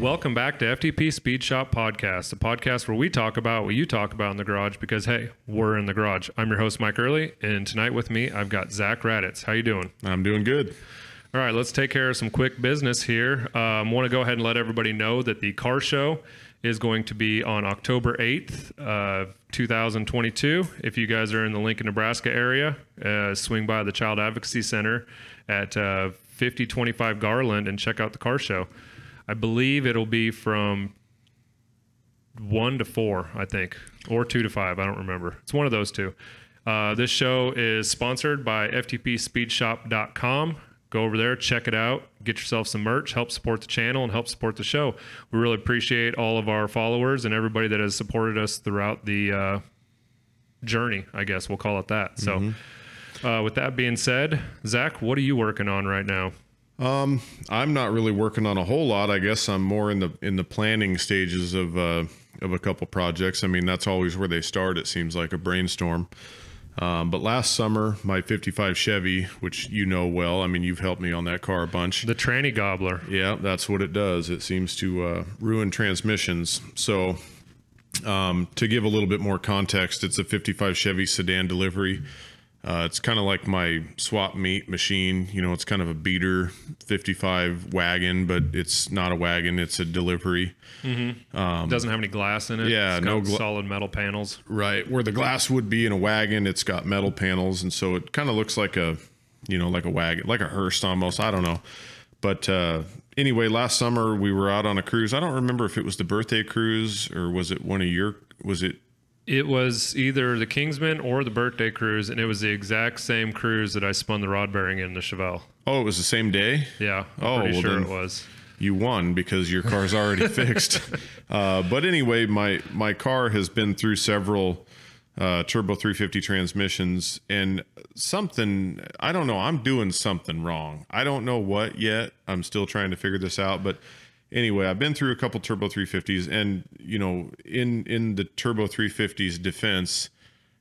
Welcome back to FTP Speed Shop Podcast, a podcast where we talk about what you talk about in the garage because hey, we're in the garage. I'm your host Mike Early, and tonight with me I've got Zach Raditz. How you doing? I'm doing good. All right, let's take care of some quick business here. Um, Want to go ahead and let everybody know that the car show is going to be on October 8th, uh, 2022. If you guys are in the Lincoln, Nebraska area, uh, swing by the Child Advocacy Center at uh, 5025 Garland and check out the car show. I believe it'll be from one to four, I think, or two to five. I don't remember. It's one of those two. Uh, this show is sponsored by FTPSpeedShop.com. Go over there, check it out, get yourself some merch, help support the channel, and help support the show. We really appreciate all of our followers and everybody that has supported us throughout the uh, journey, I guess we'll call it that. So, uh, with that being said, Zach, what are you working on right now? Um, I'm not really working on a whole lot. I guess I'm more in the in the planning stages of uh, of a couple projects. I mean, that's always where they start. It seems like a brainstorm. Um, but last summer, my 55 Chevy, which you know well, I mean, you've helped me on that car a bunch. The tranny gobbler. Yeah, that's what it does. It seems to uh, ruin transmissions. So, um, to give a little bit more context, it's a 55 Chevy sedan delivery. Uh, it's kind of like my swap meet machine. You know, it's kind of a beater 55 wagon, but it's not a wagon. It's a delivery. Doesn't have any glass in it. yeah, It's no gla- solid metal panels. Right. Where the glass would be in a wagon, it's got metal panels. And so it kind of looks like a, you know, like a wagon, like a hearse almost. I don't know. But uh, anyway, last summer we were out on a cruise. I don't remember if it was the birthday cruise or was it one of your, was it It was either the Kingsman or the birthday cruise, and it was the exact same cruise that I spun the rod bearing in the Chevelle. Oh, it was the same day. Yeah, I'm Oh, pretty well sure then- it was. You won because your car's already fixed. Uh, but anyway, my my car has been through several uh, turbo 350 transmissions, and something I don't know. I'm doing something wrong. I don't know what yet. I'm still trying to figure this out. But anyway, I've been through a couple turbo 350s, and you know, in in the turbo 350s defense,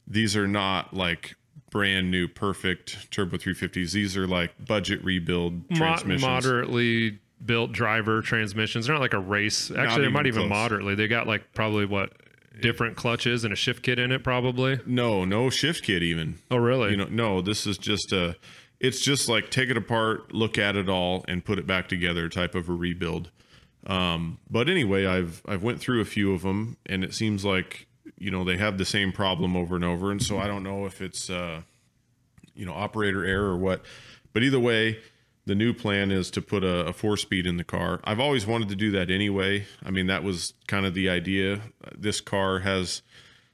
these are not like brand new perfect turbo 350s these are like budget rebuild Mo- transmissions moderately built driver transmissions. They're not like a race. Actually, they might even even close. moderately. They got like probably what different clutches and a shift kit in it, probably. No, no shift kit even. Oh, really? You know, no, this is just a it's just like take it apart, look at it all and put it back together type of a rebuild. Um, but anyway, I've I've went through a few of them and it seems like, you know, they have the same problem over and over and so I don't know if it's uh you know, operator error or what. But either way, the new plan is to put a, a four speed in the car. I've always wanted to do that anyway. I mean, that was kind of the idea. This car has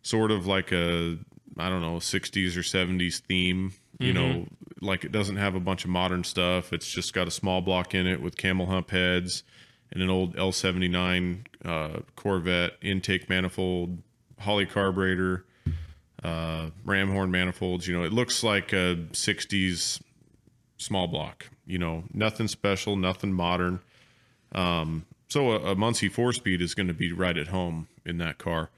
sort of like a, I don't know, 60s or 70s theme. You know, like it doesn't have a bunch of modern stuff. It's just got a small block in it with camel hump heads and an old L79 uh, Corvette intake manifold, Holley carburetor uh, ram horn manifolds. You know, it looks like a 60s small block. You know, nothing special, nothing modern. Um, so a, a Muncie four speed is going to be right at home in that car.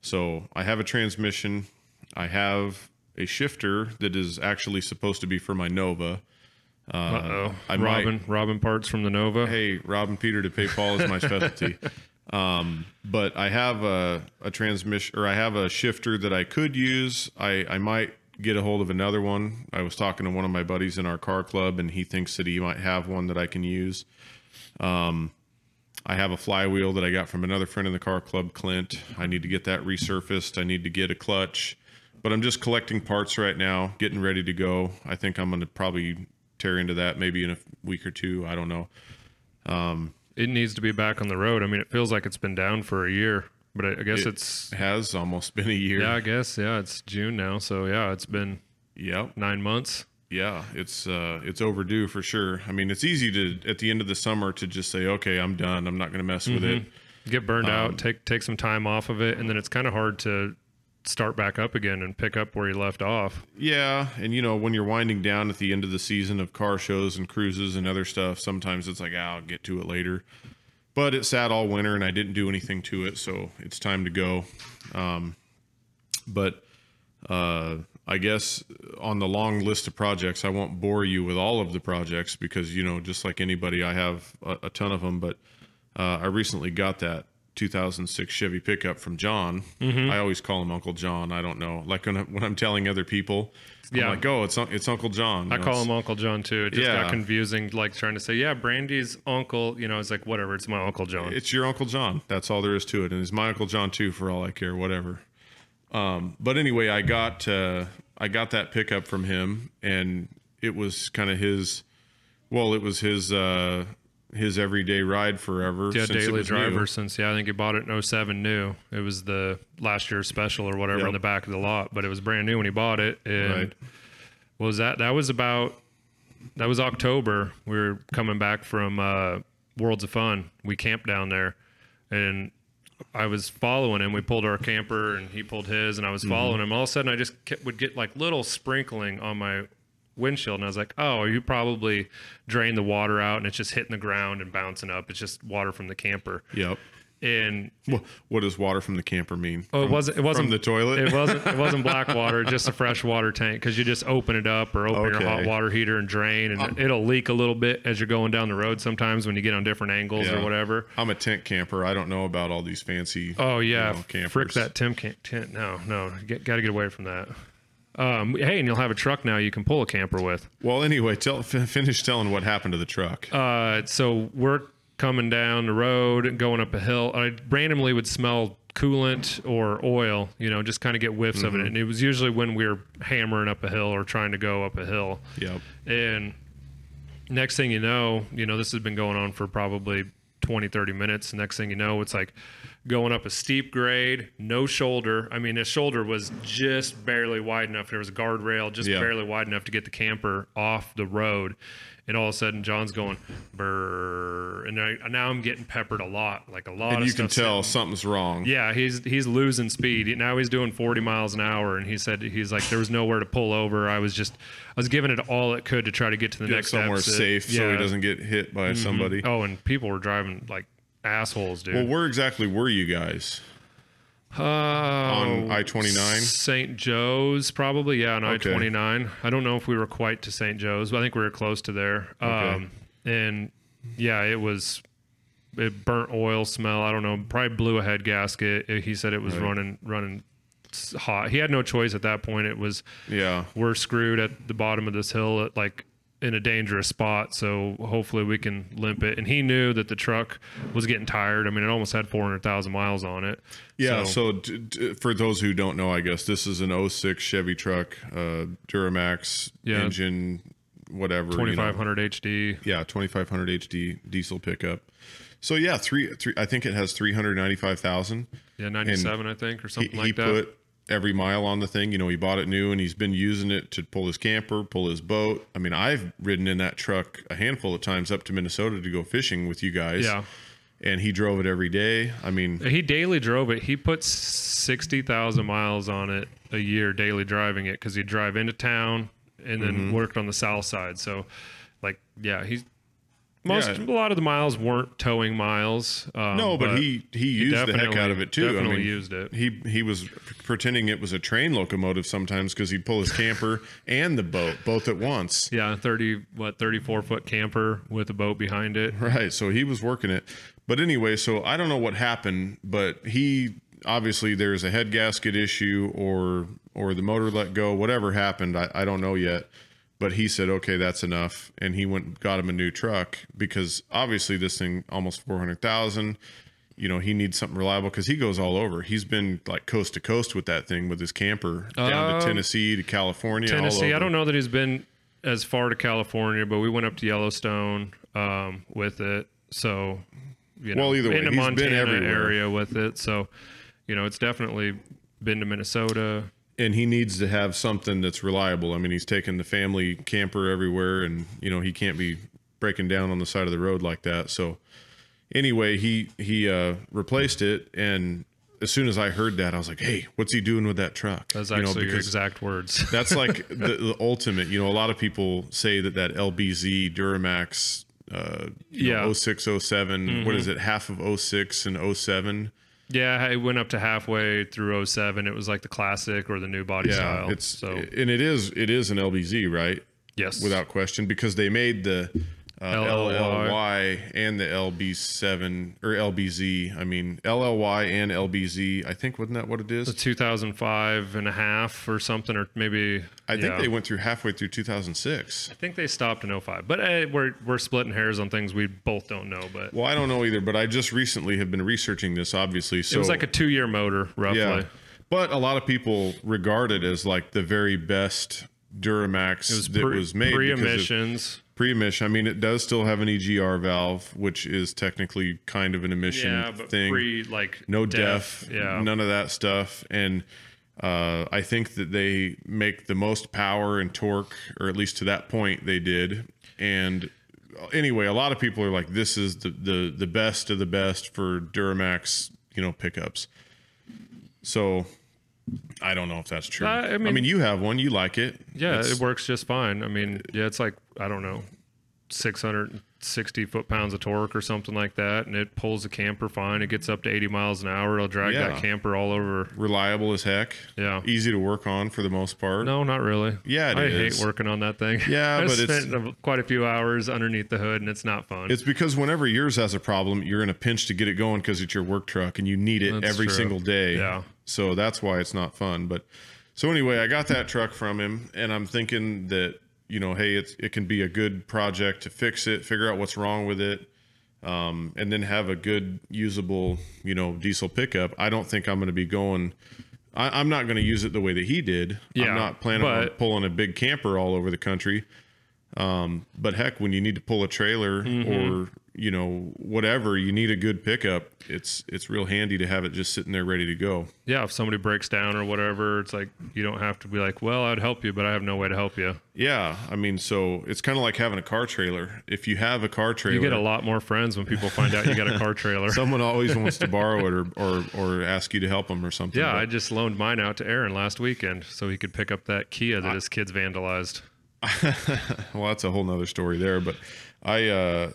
So I have a transmission. I have a shifter that is actually supposed to be for my Nova. Uh oh. I might- Robin, Robin parts from the Nova. Hey, Robin Peter to pay Paul is my specialty. um, but I have a, a transmission or I have a shifter that I could use. I, I might get a hold of another one. I was talking to one of my buddies in our car club and he thinks that he might have one that I can use. Um, I have a flywheel that I got from another friend in the car club, Clint. I need to get that resurfaced. I need to get a clutch, but I'm just collecting parts right now, getting ready to go. I think I'm going to probably tear into that maybe in a week or two. I don't know. It needs to be back on the road. I mean, it feels like it's been down for a year, but I, I guess It it's has almost been a year. yeah. I guess yeah. It's June now, so yeah, it's been Yep. nine months. Yeah. It's uh it's overdue for sure. I mean, it's easy to at the end of the summer to just say, okay, I'm done. I'm not going to mess with it. Get burned Um, out, take take some time off of it, and then it's kind of hard to start back up again and pick up where you left off. Yeah, and you know when you're winding down at the end of the season of car shows and cruises and other stuff, sometimes it's like, ah, I'll get to it later. But it sat all winter and I didn't do anything to it, so it's time to go. Um, but uh, I guess on the long list of projects, I won't bore you with all of the projects because you know, just like anybody, I have a, a ton of them. But Uh, I recently got that 2006 Chevy pickup from John. Mm-hmm. I always call him Uncle John. I don't know. Like when, I, when I'm telling other people, I'm Yeah. like, oh, it's it's Uncle John. I call him Uncle John too. It just Yeah. got confusing, like trying to say, yeah, Brandy's uncle. You know, it's like whatever. It's my Uncle John. It's your Uncle John. That's all there is to it. And it's my Uncle John too, for all I care, whatever. Um, but anyway, I got uh, I got that pickup from him, and it was kind of his. Well, it was his uh, his everyday ride forever. yeah, daily was new. driver since yeah, I think he bought it in 07 new. It was the last year special or whatever Yep. in the back of the lot, but it was brand new when he bought it. And Right. was that? That was about that was October. We were coming back from uh, Worlds of Fun. We camped down there, and I was following him. We pulled our camper, and he pulled his, and I was following him. All of a sudden, I just kept, would get like little sprinkling on my windshield, and I was like, "Oh, you probably drained the water out, and it's just hitting the ground and bouncing up. It's just water from the camper." Yep. And Well, what does water from the camper mean? oh, it wasn't. It wasn't from the toilet. It wasn't. It wasn't black water. Just a fresh water tank because you just open it up or open your hot water heater and drain, and it'll leak a little bit as you're going down the road. Sometimes when you get on different angles Yeah. or whatever. I'm a tent camper. I don't know about all these fancy. Oh yeah, you know, campers. frick that Tim can't tent. No, no, got to get away from that. Um, hey, and you'll have a truck now you can pull a camper with. Well, anyway, tell f- finish telling what happened to the truck. Uh, so we're coming down the road and going up a hill. I randomly would smell coolant or oil, you know, just kind of get whiffs of it. And it was usually when we were hammering up a hill or trying to go up a hill. yep. And next thing you know, you know, this has been going on for probably 20, 30 minutes. Next thing you know, it's like going up a steep grade, no shoulder. I mean, his shoulder was just barely wide enough. There was a guardrail just Yeah. barely wide enough to get the camper off the road. And all of a sudden, John's going brrr, and I, now I'm getting peppered a lot, like a lot And you can tell sitting- something's wrong. yeah, he's he's losing speed. Now he's doing 40 miles an hour, and he said he's like there was nowhere to pull over. I was just I was giving it all it could to try to get to the Get next somewhere exit. safe so Yeah. Mm-hmm. he doesn't get hit by somebody. Oh, and people were driving like assholes, dude. Well, where exactly were you guys? Uh, on I-29? St. Joe's, probably. Yeah, on Okay. I 29. I don't know if we were quite to St. Joe's, but I think we were close to there. Um, and yeah, it was it burnt oil smell. I don't know. Probably blew a head gasket. He said it was running running s- hot. He had no choice at that point. It was Yeah. we're screwed at the bottom of this hill at like in a dangerous spot so hopefully we can limp it and he knew that the truck was getting tired i mean it almost had 400000 miles on it Yeah. So, d- d- for those who don't know, I guess this is an 06 Chevy truck, uh, Duramax Yeah. engine, whatever. you know. 2500 hd Yeah, 2500 HD diesel pickup. So yeah, three, three. I think it has 395,000. yeah 97 i think or something he like that put every mile on the thing. You know, he bought it new and he's been using it to pull his camper, pull his boat. I mean, I've ridden in that truck a handful of times up to Minnesota to go fishing with you guys. yeah And he drove it every day. I mean, he daily drove it he put 60000 miles on it a year daily driving it because he'd drive into town and then Mm-hmm. worked on the south side so like yeah he's most Yeah. a lot of the miles weren't towing miles um, no, but, he he used the heck out of it too. I definitely mean, used it. He he was pretending it was a train locomotive sometimes because he'd pull his camper and the boat both at once. Yeah, thirty what thirty four foot camper with a boat behind it. Right. So he was working it. But anyway, so I don't know what happened, but he obviously there's a head gasket issue or or the motor let go, whatever happened, I, I don't know yet. But he said, okay, that's enough, and he went got him a new truck because obviously this thing almost four hundred thousand. You know, he needs something reliable because he goes all over. He's been like coast to coast with that thing with his camper down Um, to Tennessee to California. all Tennessee. I don't know that he's been as far to California, but we went up to Yellowstone um, with it. So, you know, Well, either way, in the he's been Montana everywhere. area with it. So, you know, it's definitely been to Minnesota. And he needs to have something that's reliable. I mean, he's taking the family camper everywhere, and you know he can't be breaking down on the side of the road like that. So anyway, he he uh, replaced it, and as soon as I heard that, I was like, "Hey, what's he doing with that truck?" That's You know, actually your exact words. that's like the, the ultimate. You know, a lot of people say that that LBZ Duramax. Uh, Yeah. know, 06, 07, what is it? Half of 06 and 07. Yeah, it went up to halfway through 07. It was like the classic or the new body Yeah, style. it's so and it is it is an LBZ, right? yes, without question because they made the uh, LLY. LLY and the LB7 or LBZ. I mean, LLY and LBZ. I think wasn't that what it is? The 2005 and a half or something, or maybe. I think yeah. they went through halfway through 2006. I think they stopped in 05. But uh, we're we're splitting hairs on things we both don't know. But Well, I don't know either, but I just recently have been researching this. Obviously, so it was like a two year motor, roughly. yeah. But a lot of people regard it as like the very best Duramax was that pre, was made pre-emissions. pre-emission. I mean, it does still have an EGR valve, which is technically kind of an emission Yeah, but thing. pre like no def. def, Yeah. none of that stuff. And uh, I think that they make the most power and torque, or at least to that point they did. And anyway, a lot of people are like, "This is the the the best of the best for Duramax, you know, pickups." So. I don't know if that's true. Uh, I I mean, mean- you have one, you like it. Yeah, It's- it works just fine. I mean, yeah, it's like I don't know, 660 foot pounds of torque or something like that, and it pulls the camper fine. It gets up to 80 miles an hour. It'll drag Yeah. that camper all over. reliable as heck. Yeah. Easy to work on for the most part. No, not really. Yeah, it I is. hate working on that thing. Yeah, I but it's- spent a- quite a few hours underneath the hood, and it's not fun. It's because whenever yours has a problem, you're in a pinch to get it going because it's your work truck and you need it That's every true. single day. Yeah. So that's why it's not fun. But so anyway, I got that truck from him and I'm thinking that, you know, hey, it's, it can be a good project to fix it, figure out what's wrong with it. Um, and then have a good usable, you know, diesel pickup. I don't think I'm going to be going. I, I'm not going to use it the way that he did. Yeah, I'm not planning on pulling a big camper all over the country. Um, but heck, when you need to pull a trailer Mm-hmm. or you know whatever, you need a good pickup. It's it's real handy to have it just sitting there ready to go. yeah, if somebody breaks down or whatever, it's like you don't have to be like, well, I'd help you, but I have no way to help you. Yeah, I mean, so it's kind of like having a car trailer. If you have a car trailer, You get a lot more friends when people find out you got a car trailer. someone always wants to borrow it or, or or ask you to help them or something. Yeah, I just loaned mine out to Aaron last weekend so he could pick up that Kia that his kids vandalized. well, that's a whole nother story there. But I uh,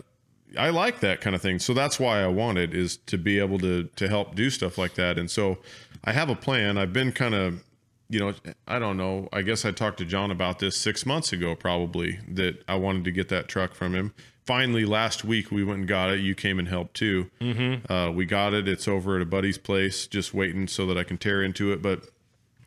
I like that kind of thing. So that's why I wanted is to be able to to help do stuff like that. And so I have a plan. I've been kind of you know I don't know. I guess I talked to John about this six months ago, probably that I wanted to get that truck from him. Finally, last week we went and got it. You came and helped too. Mm-hmm. Uh, we got it. It's over at a buddy's place, just waiting so that I can tear into it. But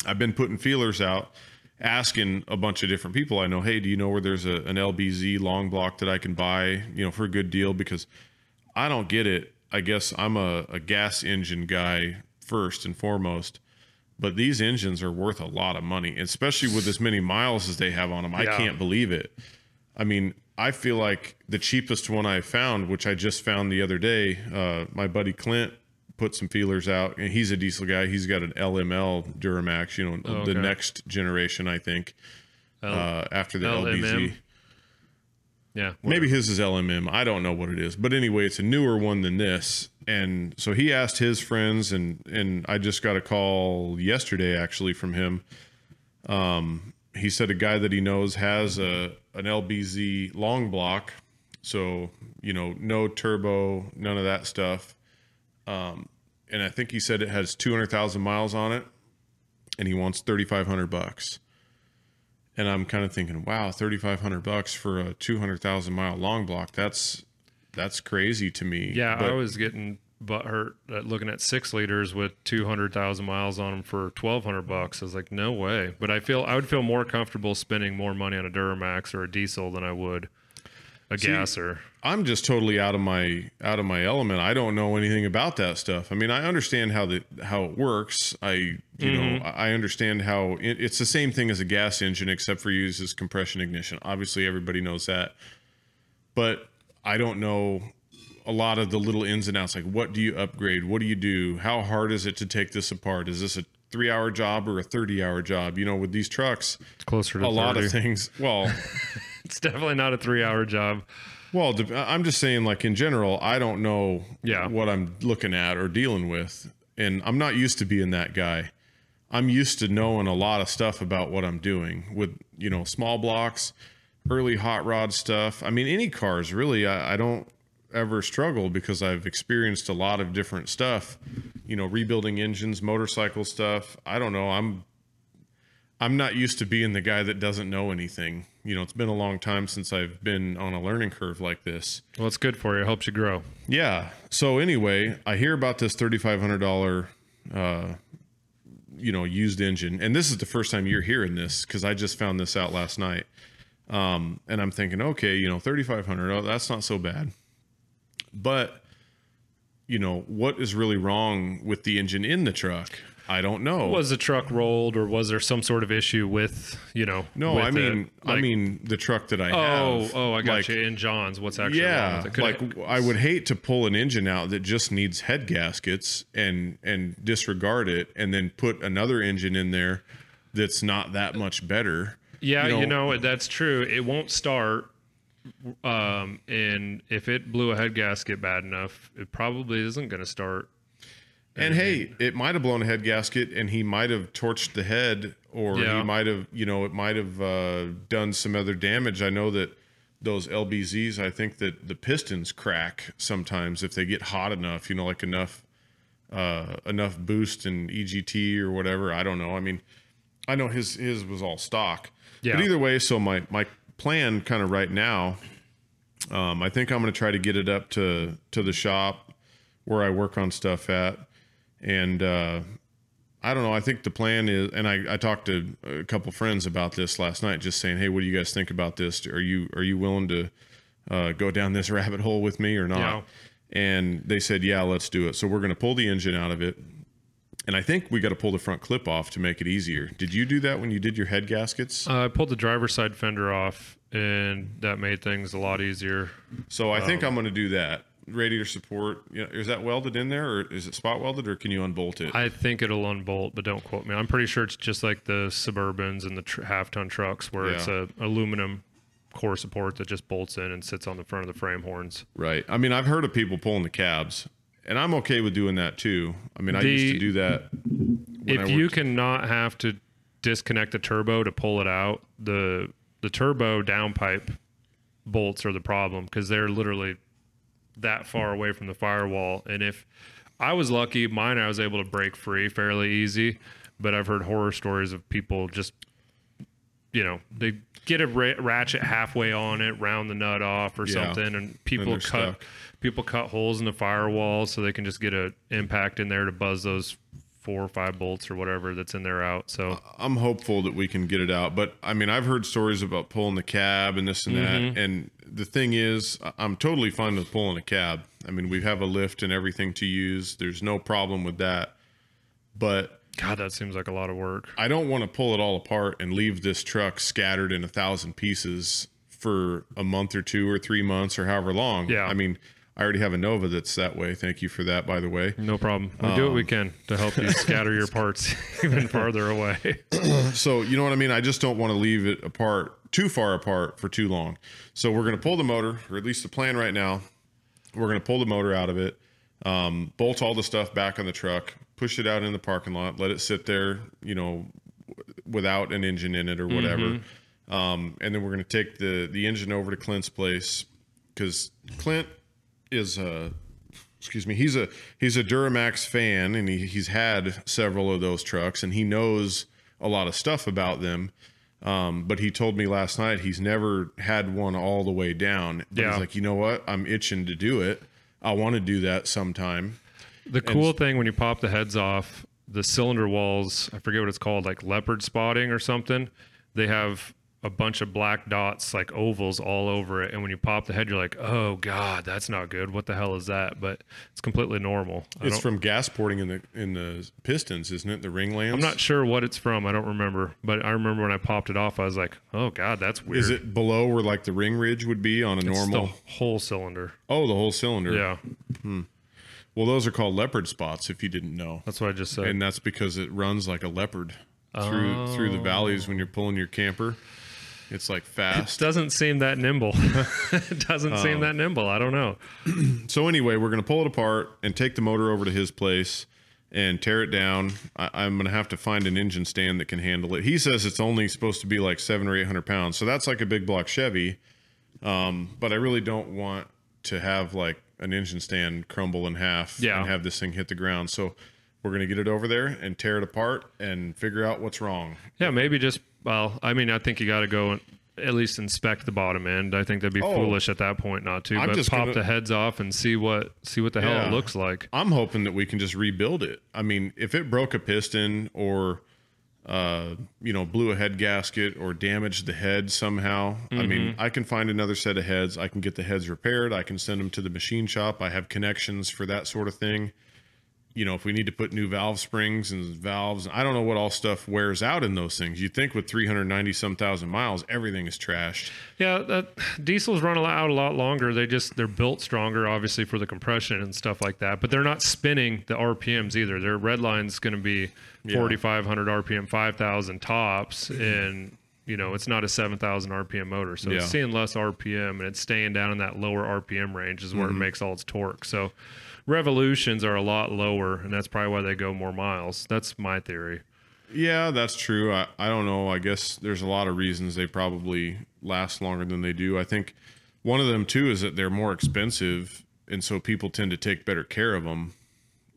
I've been putting feelers out, asking a bunch of different people I know, hey, do you know where there's a, an LBZ long block that I can buy, you know, for a good deal? Because I don't get it. I guess I'm a, a gas engine guy first and foremost, but these engines are worth a lot of money, especially with as many miles as they have on them. I Yeah. can't believe it. I mean, I feel like the cheapest one I found, which I just found the other day, uh, my buddy Clint put some feelers out, and he's a diesel guy. He's got an LML Duramax, you know, Oh, the next generation, I think, L- uh, after the LMM? LBZ. yeah, Maybe his is LMM. I don't know what it is, but anyway, it's a newer one than this. And so he asked his friends, and and I just got a call yesterday actually from him. Um, he said a guy that he knows has a an LBZ long block, so you know no turbo, none of that stuff. Um, and I think he said it has two hundred thousand miles on it, and he wants thirty five hundred bucks. And I'm kind of thinking, wow, thirty five hundred bucks for a two hundred thousand mile long block. That's that's crazy to me. Yeah, But- I was getting butt hurt at looking at six liters with two hundred thousand miles on them for twelve hundred bucks. I was like, no way. But I feel I would feel more comfortable spending more money on a Duramax or a diesel than I would a gasser. I'm just totally out of my out of my element. I don't know anything about that stuff. I mean, I understand how the how it works. I you Mm-hmm. know I understand how it, it's the same thing as a gas engine, except for uses compression ignition. Obviously, everybody knows that, but I don't know a lot of the little ins and outs. Like, what do you upgrade? What do you do? How hard is it to take this apart? Is this a three hour job or a 30 hour job? You know, with these trucks, It's closer to a lot of things. Well, It's definitely not a three hour job. Well, I'm just saying, like in general, I don't know Yeah. what I'm looking at or dealing with, and I'm not used to being that guy. I'm used to knowing a lot of stuff about what I'm doing with you know small blocks, early hot rod stuff. I mean, any cars really. I, I don't ever struggle because I've experienced a lot of different stuff. You know, rebuilding engines, motorcycle stuff. I don't know. I'm I'm not used to being the guy that doesn't know anything. You know, it's been a long time since I've been on a learning curve like this. Well, it's good for you. It helps you grow. Yeah. So anyway, I hear about this thirty five hundred dollar, uh, you know, used engine, and this is the first time you're hearing this because I just found this out last night. Um, and I'm thinking, okay, you know, thirty five hundred, oh, that's not so bad. But, you know, what is really wrong with the engine in the truck? I don't know. Was the truck rolled, or was there some sort of issue with you know? no, I it? mean, I mean the truck that I Oh, have. oh, I got like, you. In John's, what's actually wrong Yeah, with it? Could like it- I would hate to pull an engine out that just needs head gaskets and and disregard it, and then put another engine in there that's not that much better. Yeah, you you know- know, that's true. It won't start. Um, and if it blew a head gasket bad enough, it probably isn't going to start. And hey, it might have blown a head gasket, and he might have torched the head, or Yeah. he might have, you know, it might have uh, done some other damage. I know that those LBZs, I think that the pistons crack sometimes if they get hot enough. You know, like enough uh, enough boost and EGT or whatever. I don't know. I mean, I know his his was all stock. Yeah. But either way, so my my plan kind of right now, um, I think I'm going to try to get it up to to the shop where I work on stuff at, and uh, I don't know. I think the plan is, and I, I talked to a couple friends about this last night, just saying, hey, what do you guys think about this? Are you are you willing to uh, go down this rabbit hole with me or not? Yeah. And they said, yeah, let's do it. So we're going to pull the engine out of it. And I think we got to pull the front clip off to make it easier. Did you do that when you did your head gaskets? Uh, I pulled the driver's side fender off, and that made things a lot easier. So I Um, think I'm going to do that. Radiator support. You know, is that welded in there, or is it spot welded, or can you unbolt it? I think it'll unbolt, but don't quote me. I'm pretty sure it's just like the Suburbans and the tr- half ton trucks, where it's Yeah. a aluminum core support that just bolts in and sits on the front of the frame horns. right. I mean, I've heard of people pulling the cabs, and I'm okay with doing that too. I mean, I used to The- do that. when I if you worked- cannot have to disconnect the turbo to pull it out, the the turbo downpipe bolts are the problem because they're literally that far away from the firewall. And if I was lucky, mine I was able to break free fairly easy. But I've heard horror stories of people just, you know, they get a ra- ratchet halfway on it, round the nut off or Yeah. something, and people they're cut stuck. people cut holes in the firewall so they can just get an impact in there to buzz those four or five bolts or whatever that's in there out. So I'm hopeful that we can get it out. But I mean, I've heard stories about pulling the cab and this and Mm-hmm. that. And the thing is, I'm totally fine with pulling a cab. I mean, we have a lift and everything to use. There's no problem with that. But God, that seems like a lot of work. I don't want to pull it all apart and leave this truck scattered in a thousand pieces for a month or two or three months or however long. Yeah. I mean, I already have a Nova that's that way. Thank you for that, by the way. No problem. We do what we can to help you scatter your parts even farther away. So you know what I mean? I just don't want to leave it apart too far apart for too long. So we're going to pull the motor, or at least the plan right now. We're going to pull the motor out of it, um, bolt all the stuff back on the truck, push it out in the parking lot, let it sit there, you know, w- without an engine in it or whatever. Um, and then we're going to take the the engine over to Clint's place because Clint is a excuse me he's a he's a duramax fan and he, he's had several of those trucks and he knows a lot of stuff about them. Um, but he told me last night he's never had one all the way down. But Yeah. he's like you know what? I'm itching to do it. I want to do that sometime. The cool thing when you pop the heads off, the cylinder walls, I forget what it's called, like leopard spotting or something, they have a bunch of black dots like ovals all over it. And when you pop the head you're like oh god that's not good. What the hell is that? But it's completely normal. I it's from gas porting in the in the pistons isn't it? The ring lands? I'm not sure what it's from. I don't remember. But i remember when i popped it off i was like oh god that's weird. is it below where like the ring ridge would be on a It's normal the whole cylinder. Oh the whole cylinder. Yeah. Hmm. well those are called leopard spots if you didn't know. That's what i just said. And that's because it runs like a leopard through through the valleys when you're pulling your camper. It's like fast. doesn't seem that nimble it doesn't Oh. seem that nimble i don't know So anyway, we're gonna pull it apart and take the motor over to his place and tear it down. I, I'm gonna have to find an engine stand that can handle it. He says it's only supposed to be like seven or eight hundred pounds, so that's like a big block Chevy. Um, but I really don't want to have like an engine stand crumble in half Yeah. and have this thing hit the ground. So we're gonna get it over there and tear it apart and figure out what's wrong. Yeah, maybe just well, I mean, I think you got to go and at least inspect the bottom end. I think that'd be Oh. foolish at that point not to. I'm but just pop gonna- the heads off and see what see what the hell Yeah. it looks like. I'm hoping that we can just rebuild it. I mean, if it broke a piston or uh, you know, blew a head gasket or damaged the head somehow. I mean, Mm-hmm. I can find another set of heads. I can get the heads repaired. I can send them to the machine shop. I have connections for that sort of thing. You know, if we need to put new valve springs and valves, I don't know what all stuff wears out in those things. You'd think with 390 some thousand miles, everything is trashed. Yeah, that diesels run a lot- out a lot longer. They just they're built stronger, obviously for the compression and stuff like that. But they're not spinning the RPMs either. Their red line's going to be 4,500 RPM, 5,000 tops, and you know it's not a 7,000 RPM motor, so Yeah. it's seeing less RPM and it's staying down in that lower RPM range is where it mm-hmm. makes all its torque. So revolutions are a lot lower, and that's probably why they go more miles. That's my theory. Yeah, that's true. I, I don't know. I guess there's a lot of reasons they probably last longer than they do. I think one of them too is that they're more expensive, and so people tend to take better care of them.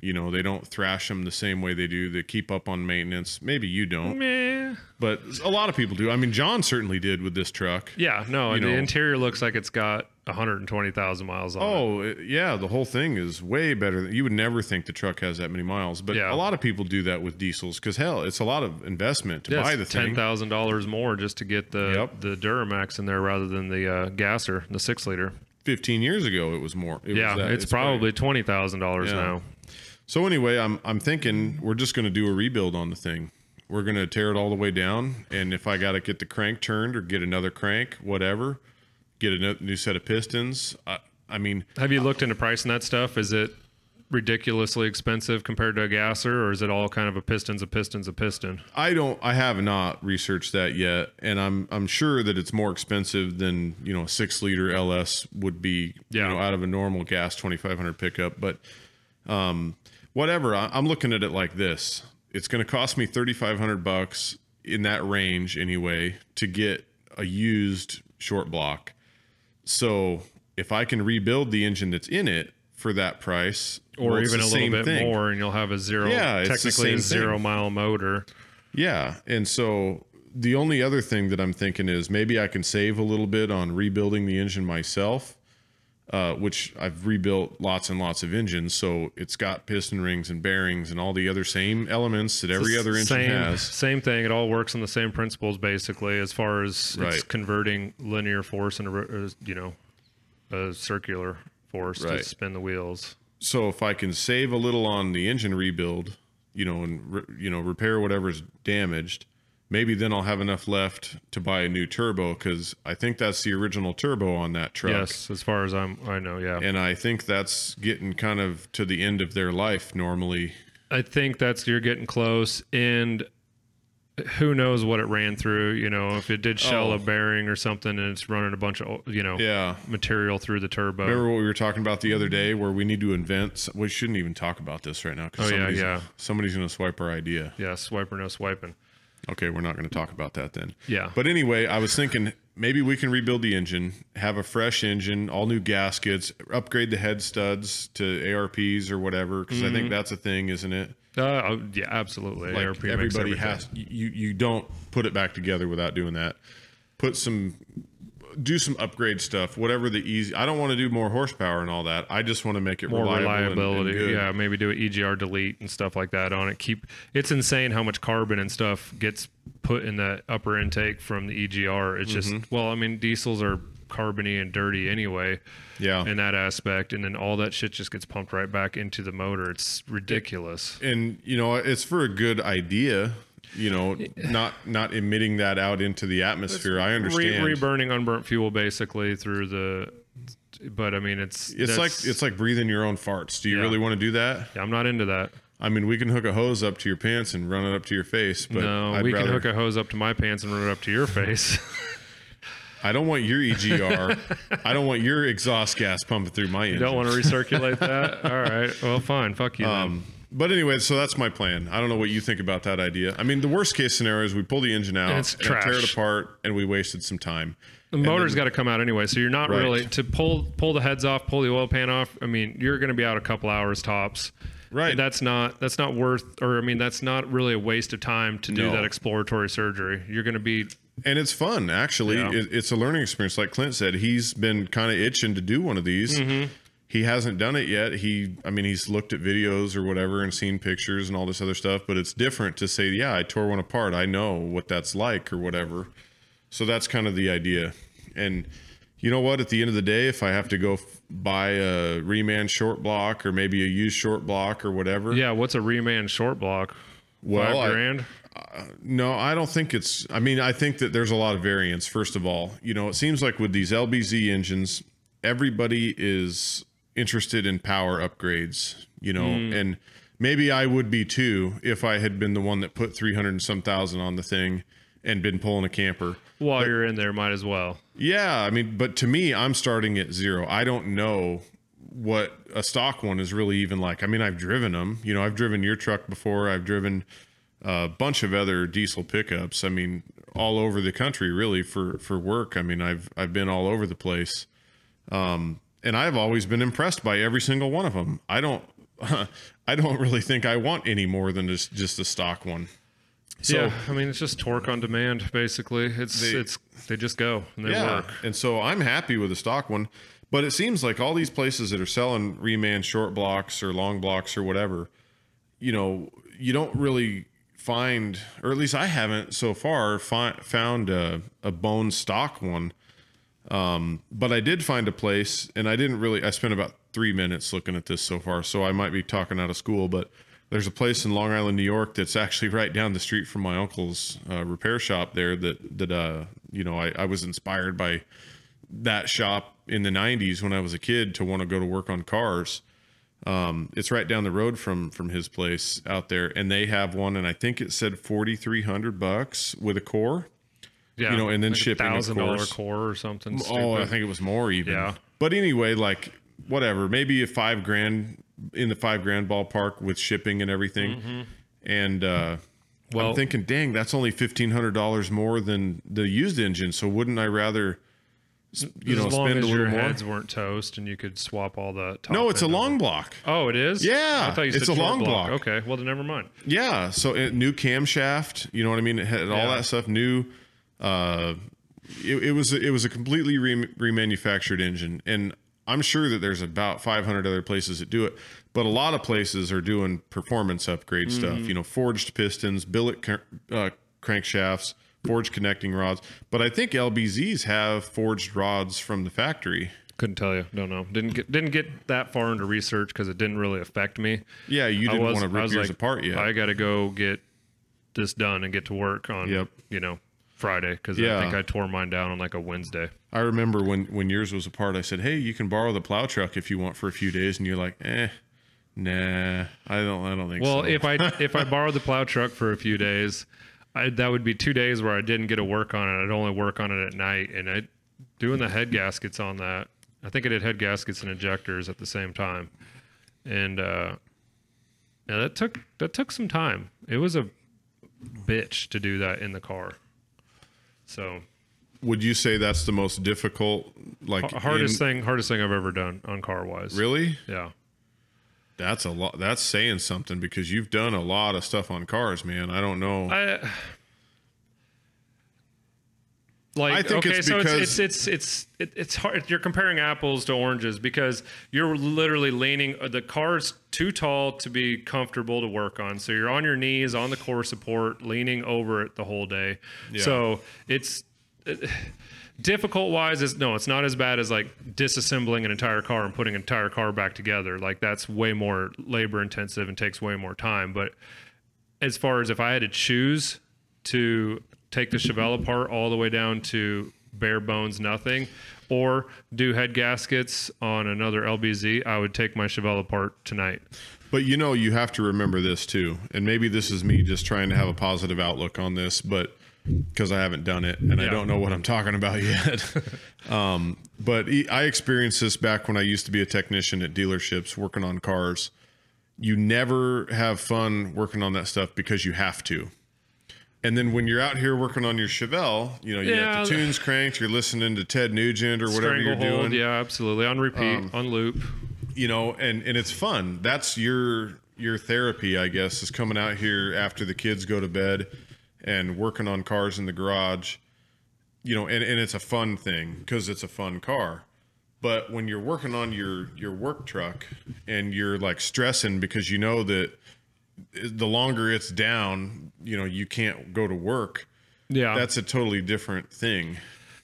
You know, they don't thrash them the same way they do. They keep up on maintenance. Maybe you don't, Meh. but a lot of people do. I mean, John certainly did with this truck. Yeah, no, You the know. interior looks like it's got 120,000 miles on. Oh, it- yeah, the whole thing is way better. Than, you would never think the truck has that many miles, but Yeah. a lot of people do that with diesels because hell, it's a lot of investment to Yeah, buy it's the thing. ten thousand dollars more just to get the Yep. the Duramax in there rather than the uh, gasser, the six liter. 15 years ago, it was more. It Yeah, was that- it's, probably- probably twenty thousand dollars Yeah. now. So anyway, I'm I'm thinking we're just going to do a rebuild on the thing. We're going to tear it all the way down, and if I got to get the crank turned or get another crank, whatever, get a new set of pistons. I, I mean, Have you looked into pricing that stuff? Is it ridiculously expensive compared to a gasser, or is it all kind of a piston's a piston's a piston? I don't. I have not researched that yet, and I'm I'm sure that it's more expensive than you know a six liter LS would be. Yeah. You know, out of a normal gas 2500 pickup, but um, whatever. I, I'm looking at it like this: it's going to cost me 3,500 bucks in that range anyway to get a used short block. So if I can rebuild the engine that's in it for that price, Or well, even a little bit thing. more, and you'll have a zero, Yeah, technically zero thing. mile motor. Yeah. And so the only other thing that I'm thinking is maybe I can save a little bit on rebuilding the engine myself, uh, which I've rebuilt lots and lots of engines. So it's got piston rings and bearings and all the other same elements that every other engine same, has. Same thing. It all works on the same principles, basically, as far as it's Right. converting linear force into, uh, you know, a circular force Right. to spin the wheels. So if I can save a little on the engine rebuild, you know, and re- you know repair whatever's damaged, maybe then I'll have enough left to buy a new turbo because I think that's the original turbo on that truck. Yes, as far as I'm, I know. Yeah, and I think that's getting kind of to the end of their life normally. I think that's you're getting close, and who knows what it ran through? You know, if it did shell Oh. a bearing or something, and it's running a bunch of you know Yeah. material through the turbo. Remember what we were talking about the other day, where we need to invent. We shouldn't even talk about this right now because Oh, yeah, somebody's, yeah. somebody's going to swipe our idea. yeah, swipe or no swiping. Okay, we're not going to talk about that then. Yeah. But anyway, I was thinking maybe we can rebuild the engine, have a fresh engine, all new gaskets, upgrade the head studs to ARPs or whatever, because I Mm-hmm. think that's a thing, isn't it? Uh, oh, yeah, absolutely. Like ARP everybody has. You you don't put it back together without doing that. Put some. Do some upgrade stuff, whatever the easy. I don't want to do more horsepower and all that. I just want to make it more reliable and- and reliability. good. yeah, maybe do an EGR delete and stuff like that on it. Keep it's insane how much carbon and stuff gets put in that upper intake from the EGR. It's Mm-hmm. just well, I mean, diesels are carbony and dirty anyway. Yeah. In that aspect, and then all that shit just gets pumped right back into the motor. It's ridiculous. and you know it's for a good idea you know not not emitting that out into the atmosphere i understand Re- reburning unburnt fuel basically through the. But I mean, it's it's like it's like breathing your own farts do you Yeah. really want to do that Yeah, I'm not into that. i mean we can hook a hose up to your pants and run it up to your face but No, I'd we rather, can hook a hose up to my pants and run it up to your face. i don't want your egr i don't want your exhaust gas pumping through my You don't want to recirculate that? All right. Well, fine. Fuck you. um, but anyway, so that's my plan. I don't know what you think about that idea. I mean, the worst case scenario is we pull the engine out, And it's and tear it apart, and we wasted some time. The motor's got to come out anyway, so you're not Right. really to pull pull the heads off, pull the oil pan off. I mean, you're going to be out a couple hours tops. Right. And that's not that's not worth, or I mean, that's not really a waste of time to do No. that exploratory surgery. You're going to be and it's fun actually. Yeah. It, it's a learning experience. Like Clint said, he's been kind of itching to do one of these. Mm-hmm. He hasn't done it yet. He, I mean, he's looked at videos or whatever and seen pictures and all this other stuff. But it's different to say, yeah, I tore one apart. I know what that's like or whatever. So that's kind of the idea. And you know what? At the end of the day, if I have to go f- buy a reman short block or maybe a used short block or whatever, Yeah, what's a reman short block? Well, I- Five grand. Uh, no, I don't think it's. I mean, I think that there's a lot of variance. First of all, you know, it seems like with these LBZ engines, everybody is interested in power upgrades. You know, and maybe I would be too if I had been the one that put three hundred and some thousand on the thing and been pulling a camper. While you're in there, might as well. Yeah, I mean, but to me, I'm starting at zero. I don't know what a stock one is really even like. I mean, I've driven them. You know, I've driven your truck before. I've driven a bunch of other diesel pickups. I mean, all over the country, really for for work. I mean, I've I've been all over the place, um, and I've always been impressed by every single one of them. I don't. I don't really think I want any more than just just a stock one. So yeah, I mean it's just torque on demand basically. It's They- it's they just go and they yeah. work. And so I'm happy with the stock one, but it seems like all these places that are selling reman short blocks or long blocks or whatever, you know, you don't really find, or at least I haven't so far found a, a bone stock one. Um, but I did find a place, and I didn't really. I spent about three minutes looking at this so far, so I might be talking out of school. But there's a place in Long Island, New York, that's actually right down the street from my uncle's uh, repair shop there. That that uh, you know, I, I was inspired by that shop in the 90s when I was a kid to want to go to work on cars. Um, it's right down the road from from his place out there, and they have one, and I think it said 4,300 bucks with a core. Yeah, You know, and then like shipping, thousand dollar core or something. Oh, I think it was more even. Yeah. But anyway, like whatever, maybe a five grand in the five grand ballpark with shipping and everything. And uh, Mm-hmm. Well- I'm thinking, dang, that's only fifteen hundred dollars more than the used engine. So wouldn't I rather, you know, spend a as your little more? heads weren't toast and you could swap all the. Top No, it's a long block. Oh, it is. Yeah, I thought you said it's a long block. Okay, well then never mind. Yeah, so it, new camshaft, you know what I mean? It had all Yeah. that stuff new. Uh, it, it was it was a completely re- remanufactured engine, and I'm sure that there's about 500 other places that do it, but a lot of places are doing performance upgrade Mm-hmm. stuff. You know, forged pistons, billet cr- uh, crankshafts, forged connecting rods. But I think LBZs have forged rods from the factory. Couldn't tell you. Don't know. Didn't get didn't get that far into research because it didn't really affect me. Yeah, you didn't was- want to rip yours like, apart yet. I got to go get this done and get to work on. Yep. You know, Friday because Yeah. I think I tore mine down on like a Wednesday. I remember when when yours was apart, I said, "Hey, you can borrow the plow truck if you want for a few days," and you're like, "Eh, nah, I don't, I don't think Well, so." if I if I borrowed the plow truck for a few days, I, that would be two days where I didn't get to work on it. I'd only work on it at night, and I doing the head gaskets on that. I think I did head gaskets and injectors at the same time, and uh, yeah, that took that took some time. It was a bitch to do that in the car. So would you say that's the most difficult, like hardest in- thing, hardest thing I've ever done on car wise. Really, Yeah. that's a lot. That's saying something because you've done a lot of stuff on cars, man. I don't know. I like I think okay, it's so because- it's it's it's it's it, it's hard. You're comparing apples to oranges because you're literally leaning. uh, The car's too tall to be comfortable to work on, so you're on your knees on the core support, leaning over it the whole day. So it's. It, difficult wise is no it's not as bad as like disassembling an entire car and putting an entire car back together like that's way more labor intensive and takes way more time but as far as if I had to choose to take the Chevelle apart all the way down to bare bones nothing, or do head gaskets on another LBZ, I would take my Chevelle apart tonight. But you know, you have to remember this too. And maybe this is me just trying to have a positive outlook on this, but because I haven't done it and I don't know what I'm talking about yet. um, but I experienced this back when I used to be a technician at dealerships working on cars. You never have fun working on that stuff because you have to. And then when you're out here working on your Chevelle, you know, you Yeah, have the tunes cranked, you're listening to Ted Nugent or whatever you're doing yeah, absolutely. On repeat, um, on loop. you know and and it's fun that's your your therapy i guess is coming out here after the kids go to bed and working on cars in the garage you know, and, and it's a fun thing because it's a fun car. But when you're working on your your work truck and you're like stressing because you know that the longer it's down, you know, you can't go to work. Yeah. That's a totally different thing.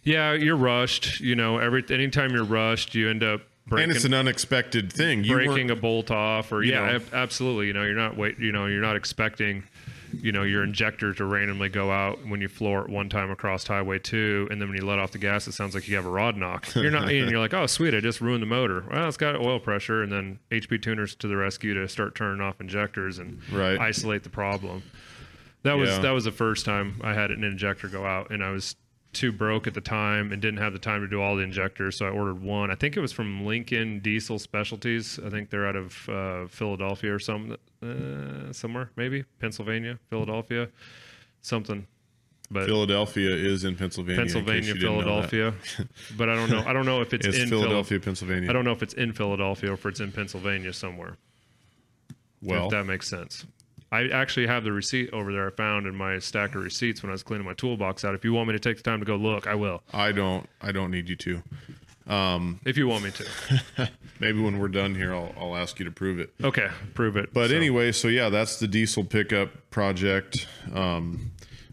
yeah, you're rushed. You know, every anytime you're rushed, you end up breaking and it's an unexpected thing. You breaking a bolt off or yeah, know. absolutely. You know, you're not wait. You know, you're not expecting. You know, your injector to randomly go out when you floor it one time across Highway Two, and then when you let off the gas, it sounds like you have a rod knock. You're not, and you're like, oh sweet, I just ruined the motor. Well, it's got oil pressure, and then HP tuners to the rescue to start turning off injectors and Right. isolate the problem. That was Yeah. that was the first time I had an injector go out, and I was too broke at the time and didn't have the time to do all the injectors, so I ordered one. I think it was from Lincoln Diesel Specialties. I think they're out of uh, Philadelphia or some uh, somewhere, maybe Pennsylvania, Philadelphia, something. But Philadelphia is in Pennsylvania. Pennsylvania, you didn't know that. Philadelphia. but I don't know. I don't know if it's, It's in Phil- Philadelphia, Pennsylvania. I don't know if it's in Philadelphia or if it's in Pennsylvania somewhere. well, if that makes sense. I actually have the receipt over there I found in my stack of receipts when I was cleaning my toolbox out. If you want me to take the time to go look, I will. I don't. I don't need you to. If you want me to. Maybe when we're done here, I'll, I'll ask you to prove it. Okay, prove it. But So, anyway, so yeah, that's the diesel pickup project. Um,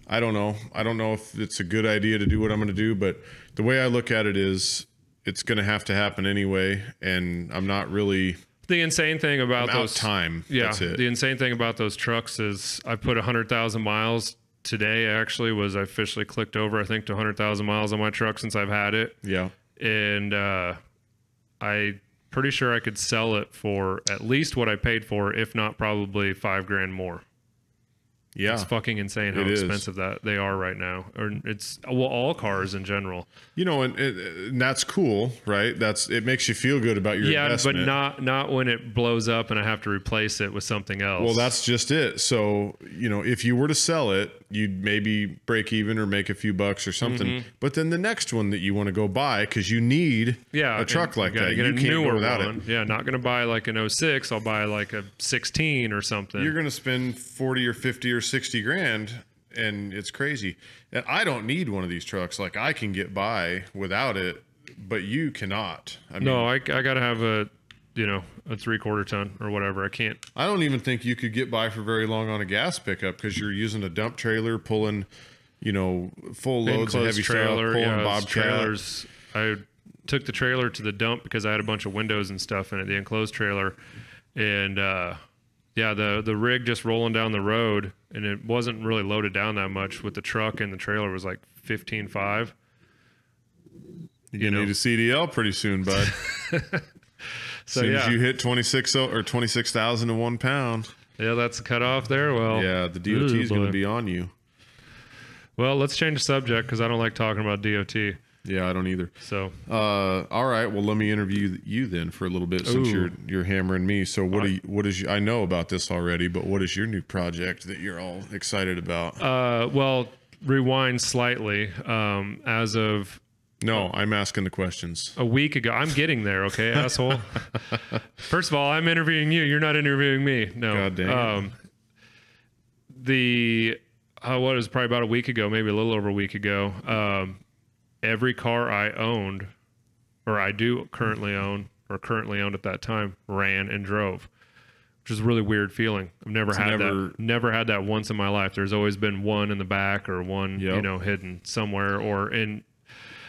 I don't know. I don't know if it's a good idea to do what I'm going to do, but the way I look at it is, it's going to have to happen anyway, and I'm not really the insane thing about I'm those time. Yeah, That's it. the insane thing about those trucks is I put hundred thousand miles today. Actually, was I officially clicked over? I think to hundred thousand miles on my truck since I've had it, yeah. And uh, I pretty sure I could sell it for at least what I paid for, if not probably five grand more. Yeah. It's fucking insane how It is. expensive that they are right now, or it's well all cars in general. You know, and, and that's cool, right? That's it makes you feel good about your Yeah, investment. but not not when it blows up and I have to replace it with something else. Well, that's just it. So, you know, if you were to sell it, you'd maybe break even or make a few bucks or something. Mm-hmm. But then the next one that you want to go buy because you need yeah, a truck like you that, you can't go without one. it. Yeah, not gonna buy like an 06. I'll buy like a 16 or something. You're going to spend 40 or 50 or 60 grand and it's crazy. And I don't need one of these trucks. Like I can get by without it, but you cannot. I mean, no, I, I gotta have a you know a three quarter ton or whatever. I can't. I don't even think you could get by for very long on a gas pickup because you're using a dump trailer pulling, you know, full loads of heavy trailer, stuff, pulling yeah, bobcat. trailers. I took the trailer to the dump because I had a bunch of windows and stuff in it, the enclosed trailer, and uh, yeah, the the rig just rolling down the road, and it wasn't really loaded down that much with the truck and the trailer was like fifteen five. You're you know. need a CDL pretty soon, bud. So soon yeah, as you hit twenty six or 26,000 to one pound, yeah, that's a cut off there. Well, yeah, the DOT is going to be on you. Well, let's change the subject because I don't like talking about DOT. Yeah, I don't either. So Uh, all right, well, let me interview you then for a little bit since Ooh. you're you're hammering me. So, what do you, what is you, I know about this already, but what is your new project that you're all excited about? Uh, well, rewind slightly. Um, as of no, I'm asking the questions. a week ago, I'm getting there. Okay, asshole. First of all, I'm interviewing you. You're not interviewing me. No. God damn. Um, the uh, what was probably about a week ago, maybe a little over a week ago. Um, every car I owned, or I do currently own, or currently owned at that time, ran and drove. Which is a really weird feeling. I've never had never- that. Never had that once in my life. There's always been one in the back or one, you know, hidden somewhere or in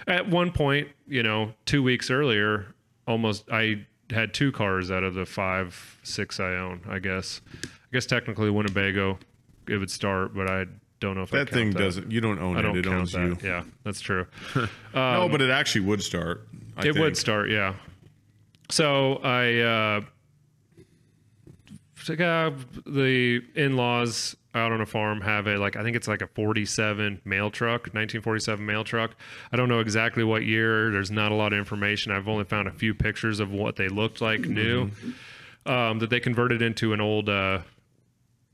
at one point, you know, two weeks earlier, almost I had two cars out of the five, six I own. I guess. I guess technically Winnebago, it would start, but I don't know if I That thing that. doesn't. You don't own I don't it. It owns that. you. Yeah, that's true. no, but it actually would start. I it would start, yeah. So I, uh, uh, the in-laws out on a farm have a like I think it's like a 47 mail truck, 1947 mail truck. I don't know exactly what year. There's not a lot of information. I've only found a few pictures of what they looked like new. Um, that they converted into an old uh,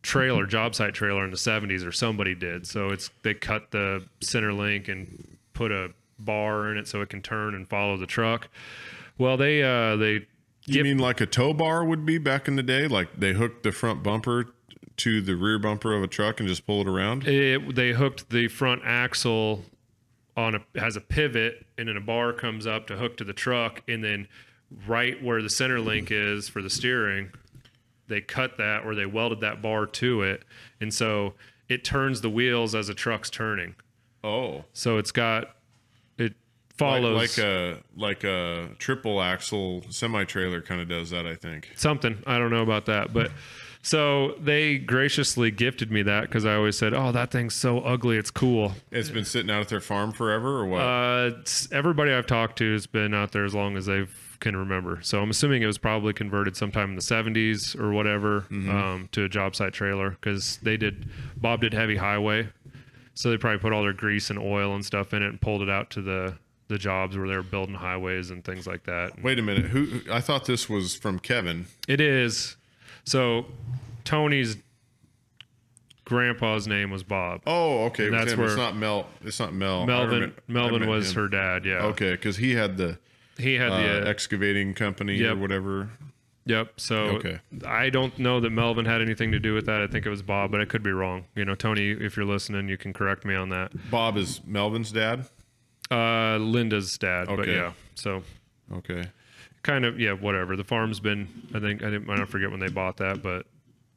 trailer, job site trailer in the 70s, or somebody did. So it's they cut the center link and put a bar in it so it can turn and follow the truck. Well, they uh, they You mean like a tow bar would be back in the day? Like they hooked the front bumper to the rear bumper of a truck and just pull it around? it, they hooked the front axle on a has a pivot and then a bar comes up to hook to the truck and then right where the center link is for the steering they cut that or they welded that bar to it and so it turns the wheels as a truck's turning Oh, so it's got it follows like a like a triple axle semi trailer kind of does that. I think. something i don't know about that but so they graciously gifted me that because i always said oh that thing's so ugly it's cool It's been sitting out at their farm forever, or what? Uh, everybody I've talked to has been out there as long as they can remember. So I'm assuming it was probably converted sometime in the 70s or whatever um, to a job site trailer because they did. Bob did heavy highway, so they probably put all their grease and oil and stuff in it and pulled it out to the the jobs where they were building highways and things like that. Wait a minute. Who? I thought this was from Kevin. It is. So Tony's grandpa's name was Bob. Oh, okay. that's him. where- it's not Mel. It's not Mel. Melvin Melvin was him. her dad. Yeah. Okay, because he had the He had uh, the excavating company Yep. or whatever. Yep. So Okay. I don't know that Melvin had anything to do with that. I think it was Bob, but I could be wrong. You know, Tony, if you're listening, you can correct me on that. Bob is Melvin's dad. Uh, Linda's dad, but Okay. yeah. So Okay. kind of yeah, whatever. The farm's been. I think I didn't. I don't forget when they bought that, but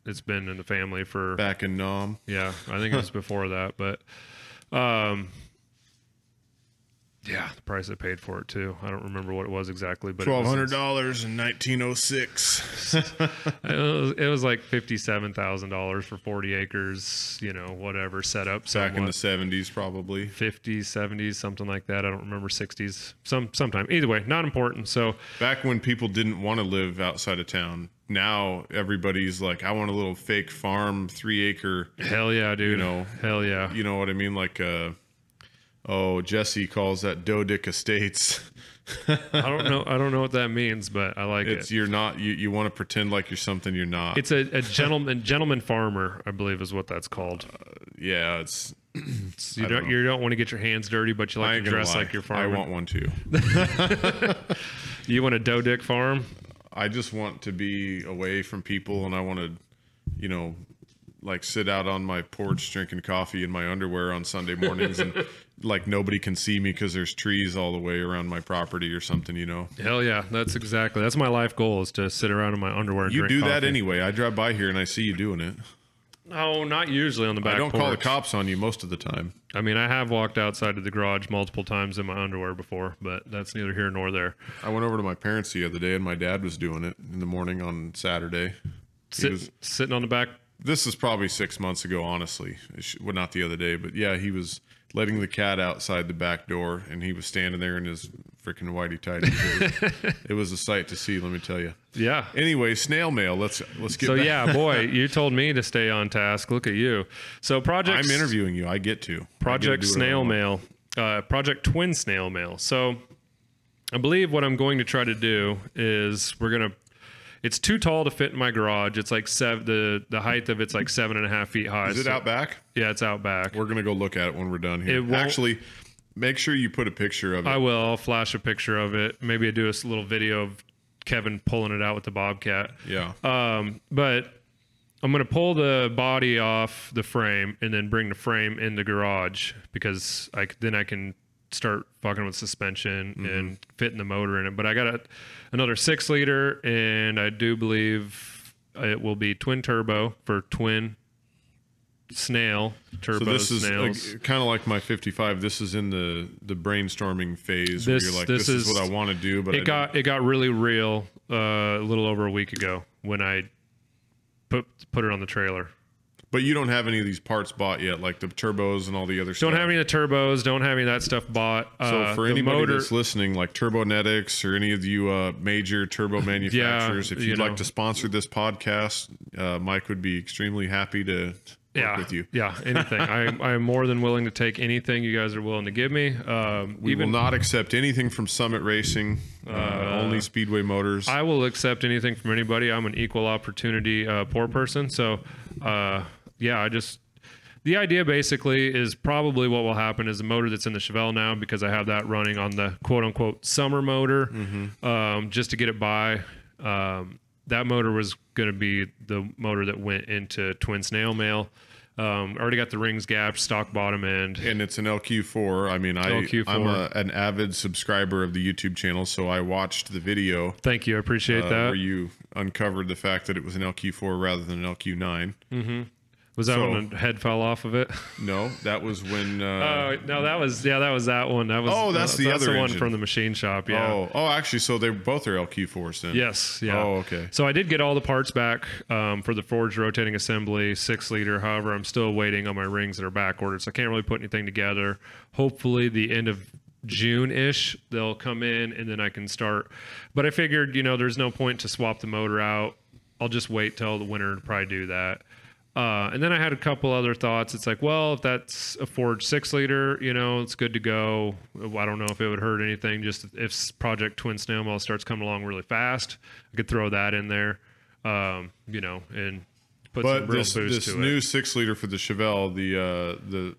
it's been in the family for Back in Nom. yeah. I think it was before that, but um. Yeah, the price I paid for it too. I don't remember what it was exactly, but it Twelve was- hundred dollars in nineteen oh six. it was, like fifty-seven thousand dollars for forty acres. You know, whatever setup. Back in the seventies, probably. 50s, 70s, something like that. I don't remember 60s. Some sometime. Either way, not important. So Back when people didn't want to live outside of town. Now everybody's like, I want a little fake farm, three acre. hell yeah, dude. You know, hell yeah. You know what I mean? Like, uh, oh, Jesse calls that Dodick Estates. I don't know. I don't know what that means, but I like It's it. you're not. You, you want to pretend like you're something you're not. It's a, a gentleman gentleman farmer, I believe, is what that's called. Uh, yeah. It's. It's- you I don't, don't you don't want to get your hands dirty, but you like to dress lie. like you're I want one too. you want a doe dick farm? I just want to be away from people, and I want to, you know, like sit out on my porch drinking coffee in my underwear on Sunday mornings, and like nobody can see me because there's trees all the way around my property or something. You know, Hell yeah, that's exactly that's my life goal is to sit around in my underwear. And you do that anyway. I drive by here and I see you doing it. No, not usually on the back. I don't call the cops on you most of the time. I mean, I have walked outside of the garage multiple times in my underwear before, but that's neither here nor there. I went over to my parents the other day, and my dad was doing it in the morning on Saturday. He Sit, was sitting on the back. this is probably six months ago, honestly. Well, not the other day, but yeah, he was letting the cat outside the back door, and he was standing there in his freaking whitey tighties. It was, it was a sight to see, let me tell you. Yeah. Anyway, snail mail. Let's let's get. So back. yeah, boy, you told me to stay on task. Look at you. So project I'm interviewing you. I get to I get to Project do whatever I Snail. Mail, uh, Project Twin Snail Mail. So I believe what I'm going to try to do is we're gonna. It's too tall to fit in my garage. It's like seven. The the height of it's like seven and a half feet high. Is it So- out back? Yeah, it's out back. We're gonna go look at it when we're done here. Actually, make sure you put a picture of it. I will. I'll flash a picture of it. Maybe I do a little video of Kevin pulling it out with the bobcat. yeah. Um, but I'm gonna pull the body off the frame and then bring the frame in the garage because I then I can start fucking with suspension and fitting the motor in it. But I got a, another six liter, and I do believe it will be twin turbo for twin snail turbo so this is snails. kind of like my 55. This is in the the brainstorming phase where This- you're like, this this, is, is- what I want to do, but I it got it got really real uh, a little over a week ago when I put put it on the trailer. But you don't have any of these parts bought yet, like the turbos and all the other stuff. Don't have any of the turbos. Don't have any of that stuff bought. So Uh, for anybody motor, that's listening, like Turbonetics or any of you uh, major turbo manufacturers, if you you'd know. like to sponsor this podcast, uh, Mike would be extremely happy to work yeah, with you. yeah, anything. I I am more than willing to take anything you guys are willing to give me. Um, We even will not accept anything from Summit Racing, uh, only Speedway Motors. I will accept anything from anybody. I'm an equal opportunity uh, poor person. So, uh, yeah, I just the idea basically is probably what will happen is the motor that's in the Chevelle now because I have that running on the quote unquote summer motor um, just to get it by. Um, that motor was going to be the motor that went into Twin Snail Mail. Um, already got the rings gapped, stock bottom end. and it's an LQ4. I mean, I LQ4. I'm a, an avid subscriber of the YouTube channel, so I watched the video Thank you, I appreciate uh, that. where you uncovered the fact that it was an LQ4 rather than an LQ9. Was that so- when the head fell off of it? No, that was when. Uh, Oh no, that was yeah, that was that one. That was Oh, that's the that's other the one engine. from the machine shop. Yeah. Oh, oh, actually, so they both are LQ4s then. Yes. Yeah. Oh, okay. So I did get all the parts back um, for the forged rotating assembly, six liter. However, I'm still waiting on my rings that are back ordered, so I can't really put anything together. Hopefully, the end of June ish, they'll come in and then I can start. But I figured, you know, there's no point to swap the motor out. I'll just wait till the winter to probably do that. Uh, and then I had a couple other thoughts. It's like, well, if that's a forged six liter, you know, it's good to go. I don't know if it would hurt anything. Just if Project Twin Snail Mail starts coming along really fast, I could throw that in there, um, you know, and put some But real this boost this to new it. six liter for the Chevelle, the uh, the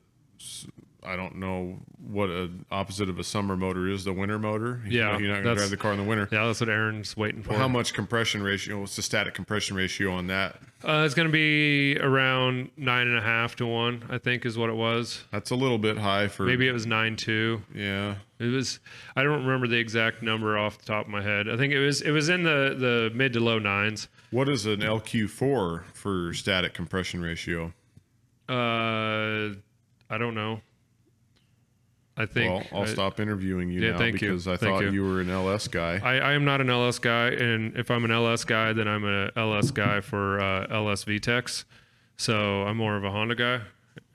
I don't know what a opposite of a summer motor is. The winter motor. Yeah, you're not going to drive the car in the winter. Yeah, that's what Aaron's waiting for. How much compression ratio? What's the static compression ratio on that? Uh, it's going to be around nine and a half to one, I think, is what it was. That's a little bit high for Maybe it was nine two. Yeah, It was. I don't remember the exact number off the top of my head. I think it was. It was in the the mid to low nines. what is an LQ4 for static compression ratio? Uh, I don't know. I think. Well, I'll I, stop interviewing you Yeah, now thank you. because I Thank thought you. you. were an LS guy. I, I am not an LS guy, and if I'm an LS guy, then I'm an LS guy for uh, LS VTEC. So I'm more of a Honda guy,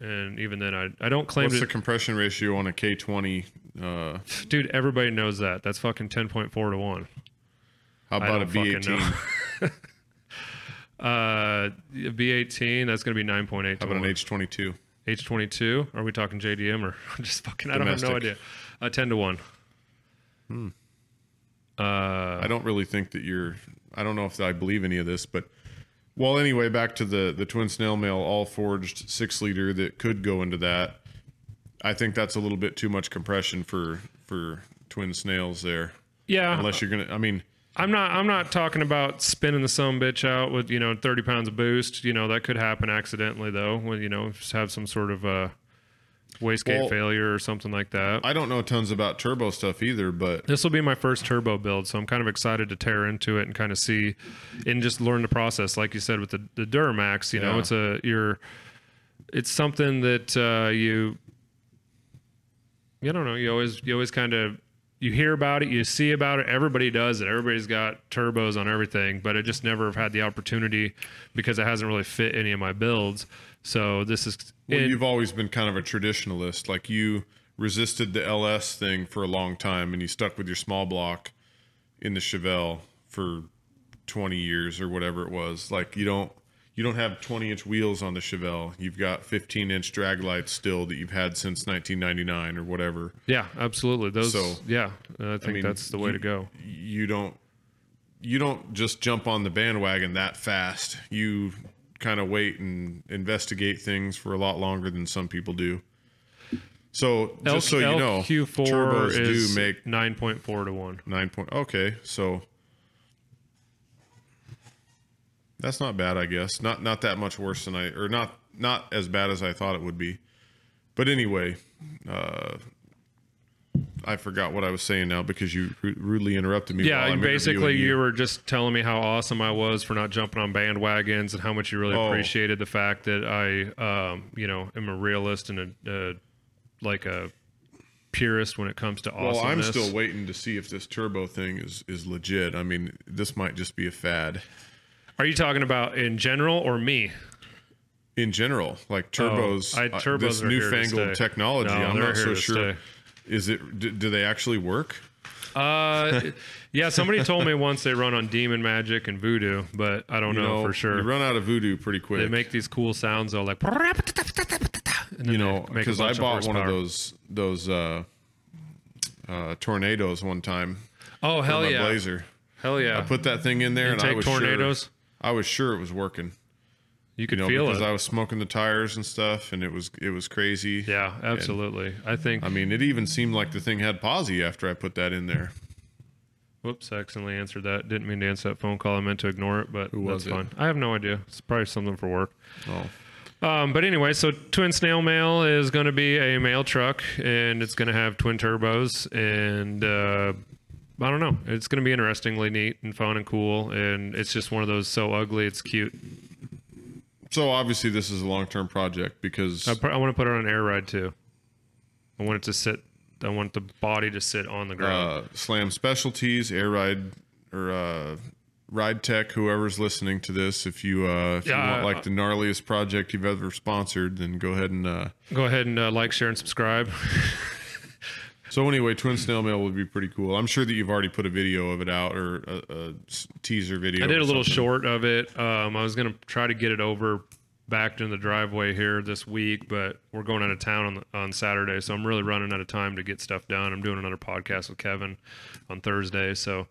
and even then, I I don't claim What's to. the compression ratio on a K20? Uh, dude, everybody knows that. That's fucking 10.4 to one. how about a don't fucking B18? Uh, B18. That's gonna be 9.8 to How about an one. H22? H22. Are we talking JDM or I'm just fucking? I don't have no idea. Uh, 10 to one. Hmm. Uh, I don't really think that you're. I don't know if I believe any of this, but well, anyway, back to the the twin snail mail all forged six liter that could go into that. I think that's a little bit too much compression for for twin snails there. yeah. Unless you're gonna, I mean, I'm not. I'm not talking about spinning the some bitch out with you know 30 pounds of boost. You know that could happen accidentally though. When you know just have some sort of uh, wastegate Well- failure or something like that. I don't know tons about turbo stuff either, but this will be my first turbo build, so I'm kind of excited to tear into it and kind of see and just learn the process. Like you said with the the Duramax, you know, Yeah. it's a you're it's something that uh, you you don't know. You always you always kind of you hear about it, you see about it. Everybody does it. Everybody's got turbos on everything, but I just never have had the opportunity because it hasn't really fit any of my builds. So this is well, and- you've always been kind of a traditionalist. Like you resisted the LS thing for a long time, and you stuck with your small block in the Chevelle for 20 years or whatever it was. Like you don't you don't have 20 inch wheels on the Chevelle. You've got 15 inch drag lights still that you've had since 1999 or whatever. yeah, absolutely. Those So, yeah, I think mean, that's the way you- to go. You don't you don't just jump on the bandwagon that fast. You kind of wait and investigate things for a lot longer than some people do. So just so you know, LQ4 turbos is do make 9.4 to 1. nine point. Okay, so that's not bad, I guess. Not not that much worse than I, or not not as bad as I thought it would be. But anyway, uh, I forgot what I was saying now because you ru- rudely interrupted me. Yeah, basically interviewing you. were just telling me how awesome I was for not jumping on bandwagons and how much you really Oh. appreciated the fact that I, um, you know, am a realist and a, uh, like a purist when it comes to awesome. Well, I'm still waiting to see if this turbo thing is is legit. I mean, this might just be a fad Are you talking about in general or me? in general. Like turbos, I- uh, turbos this here to newfangled technology. No, I'm not so sure. stay. Is it? Do, do they actually work? Uh, yeah, somebody told me once they run on Demon Magic and Voodoo, but I don't You know, know, for sure. You run out of voodoo pretty quick. they make these cool sounds though, like you know, because I bought one of those those uh, uh, tornadoes one time. Oh hell yeah! Blazer. Hell yeah! I put that thing in there, and, I was tornadoes. Sure, I was sure it was working. You could You know, feel because it. I was smoking the tires and stuff, and it was it was crazy. yeah, absolutely. I think. I mean, it even seemed like the thing had posi after I put that in there. Whoops, I accidentally answered that. Didn't mean to answer that phone call. I meant to ignore it, but was that's it? fine. I have no idea. It's probably something for work. Oh, Um, but anyway, so Twin Snail Mail is going to be a mail truck, and it's going to have twin turbos, and uh, I don't know, it's going to be interestingly neat and fun and cool, and it's just one of those so ugly it's cute. So obviously this is a long term project because I, put, I want to put it on air ride too. I want it to sit. I want the body to sit on the ground. uh, Slam Specialties, Air Ride, or uh, Ride Tech, whoever's listening to this, if you uh, if Yeah, you want like the gnarliest project you've ever sponsored, then go ahead and. Uh, Go ahead and uh, like, share, and subscribe. so anyway, Twin Snail Mail would be pretty cool. I'm sure that you've already put a video of it out or a teaser video. I did a little something. short of it. Um, I was gonna try to get it over backed in the driveway here this week, but we're going out of town on the, on Saturday, so I'm really running out of time to get stuff done. I'm doing another podcast with Kevin on Thursday, so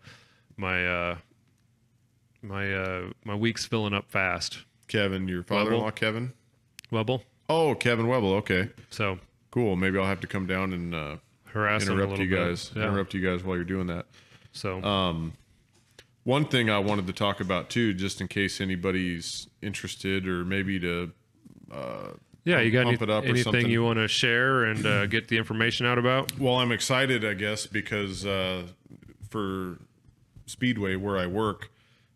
my uh, my uh, my week's filling up fast. Kevin, your father-in-law, Kevin. Webble, Oh, Kevin Webble. Okay, so cool. Maybe I'll have to come down and uh, harass interrupt you guys. Yeah. Interrupt you guys while you're doing that. So One thing I wanted to talk about too, just in case anybody's interested, or maybe to yeah, you got pump any, it up or anything you want to share and uh, get the information out about? Well, I'm excited, I guess, because uh, for Speedway, where I work,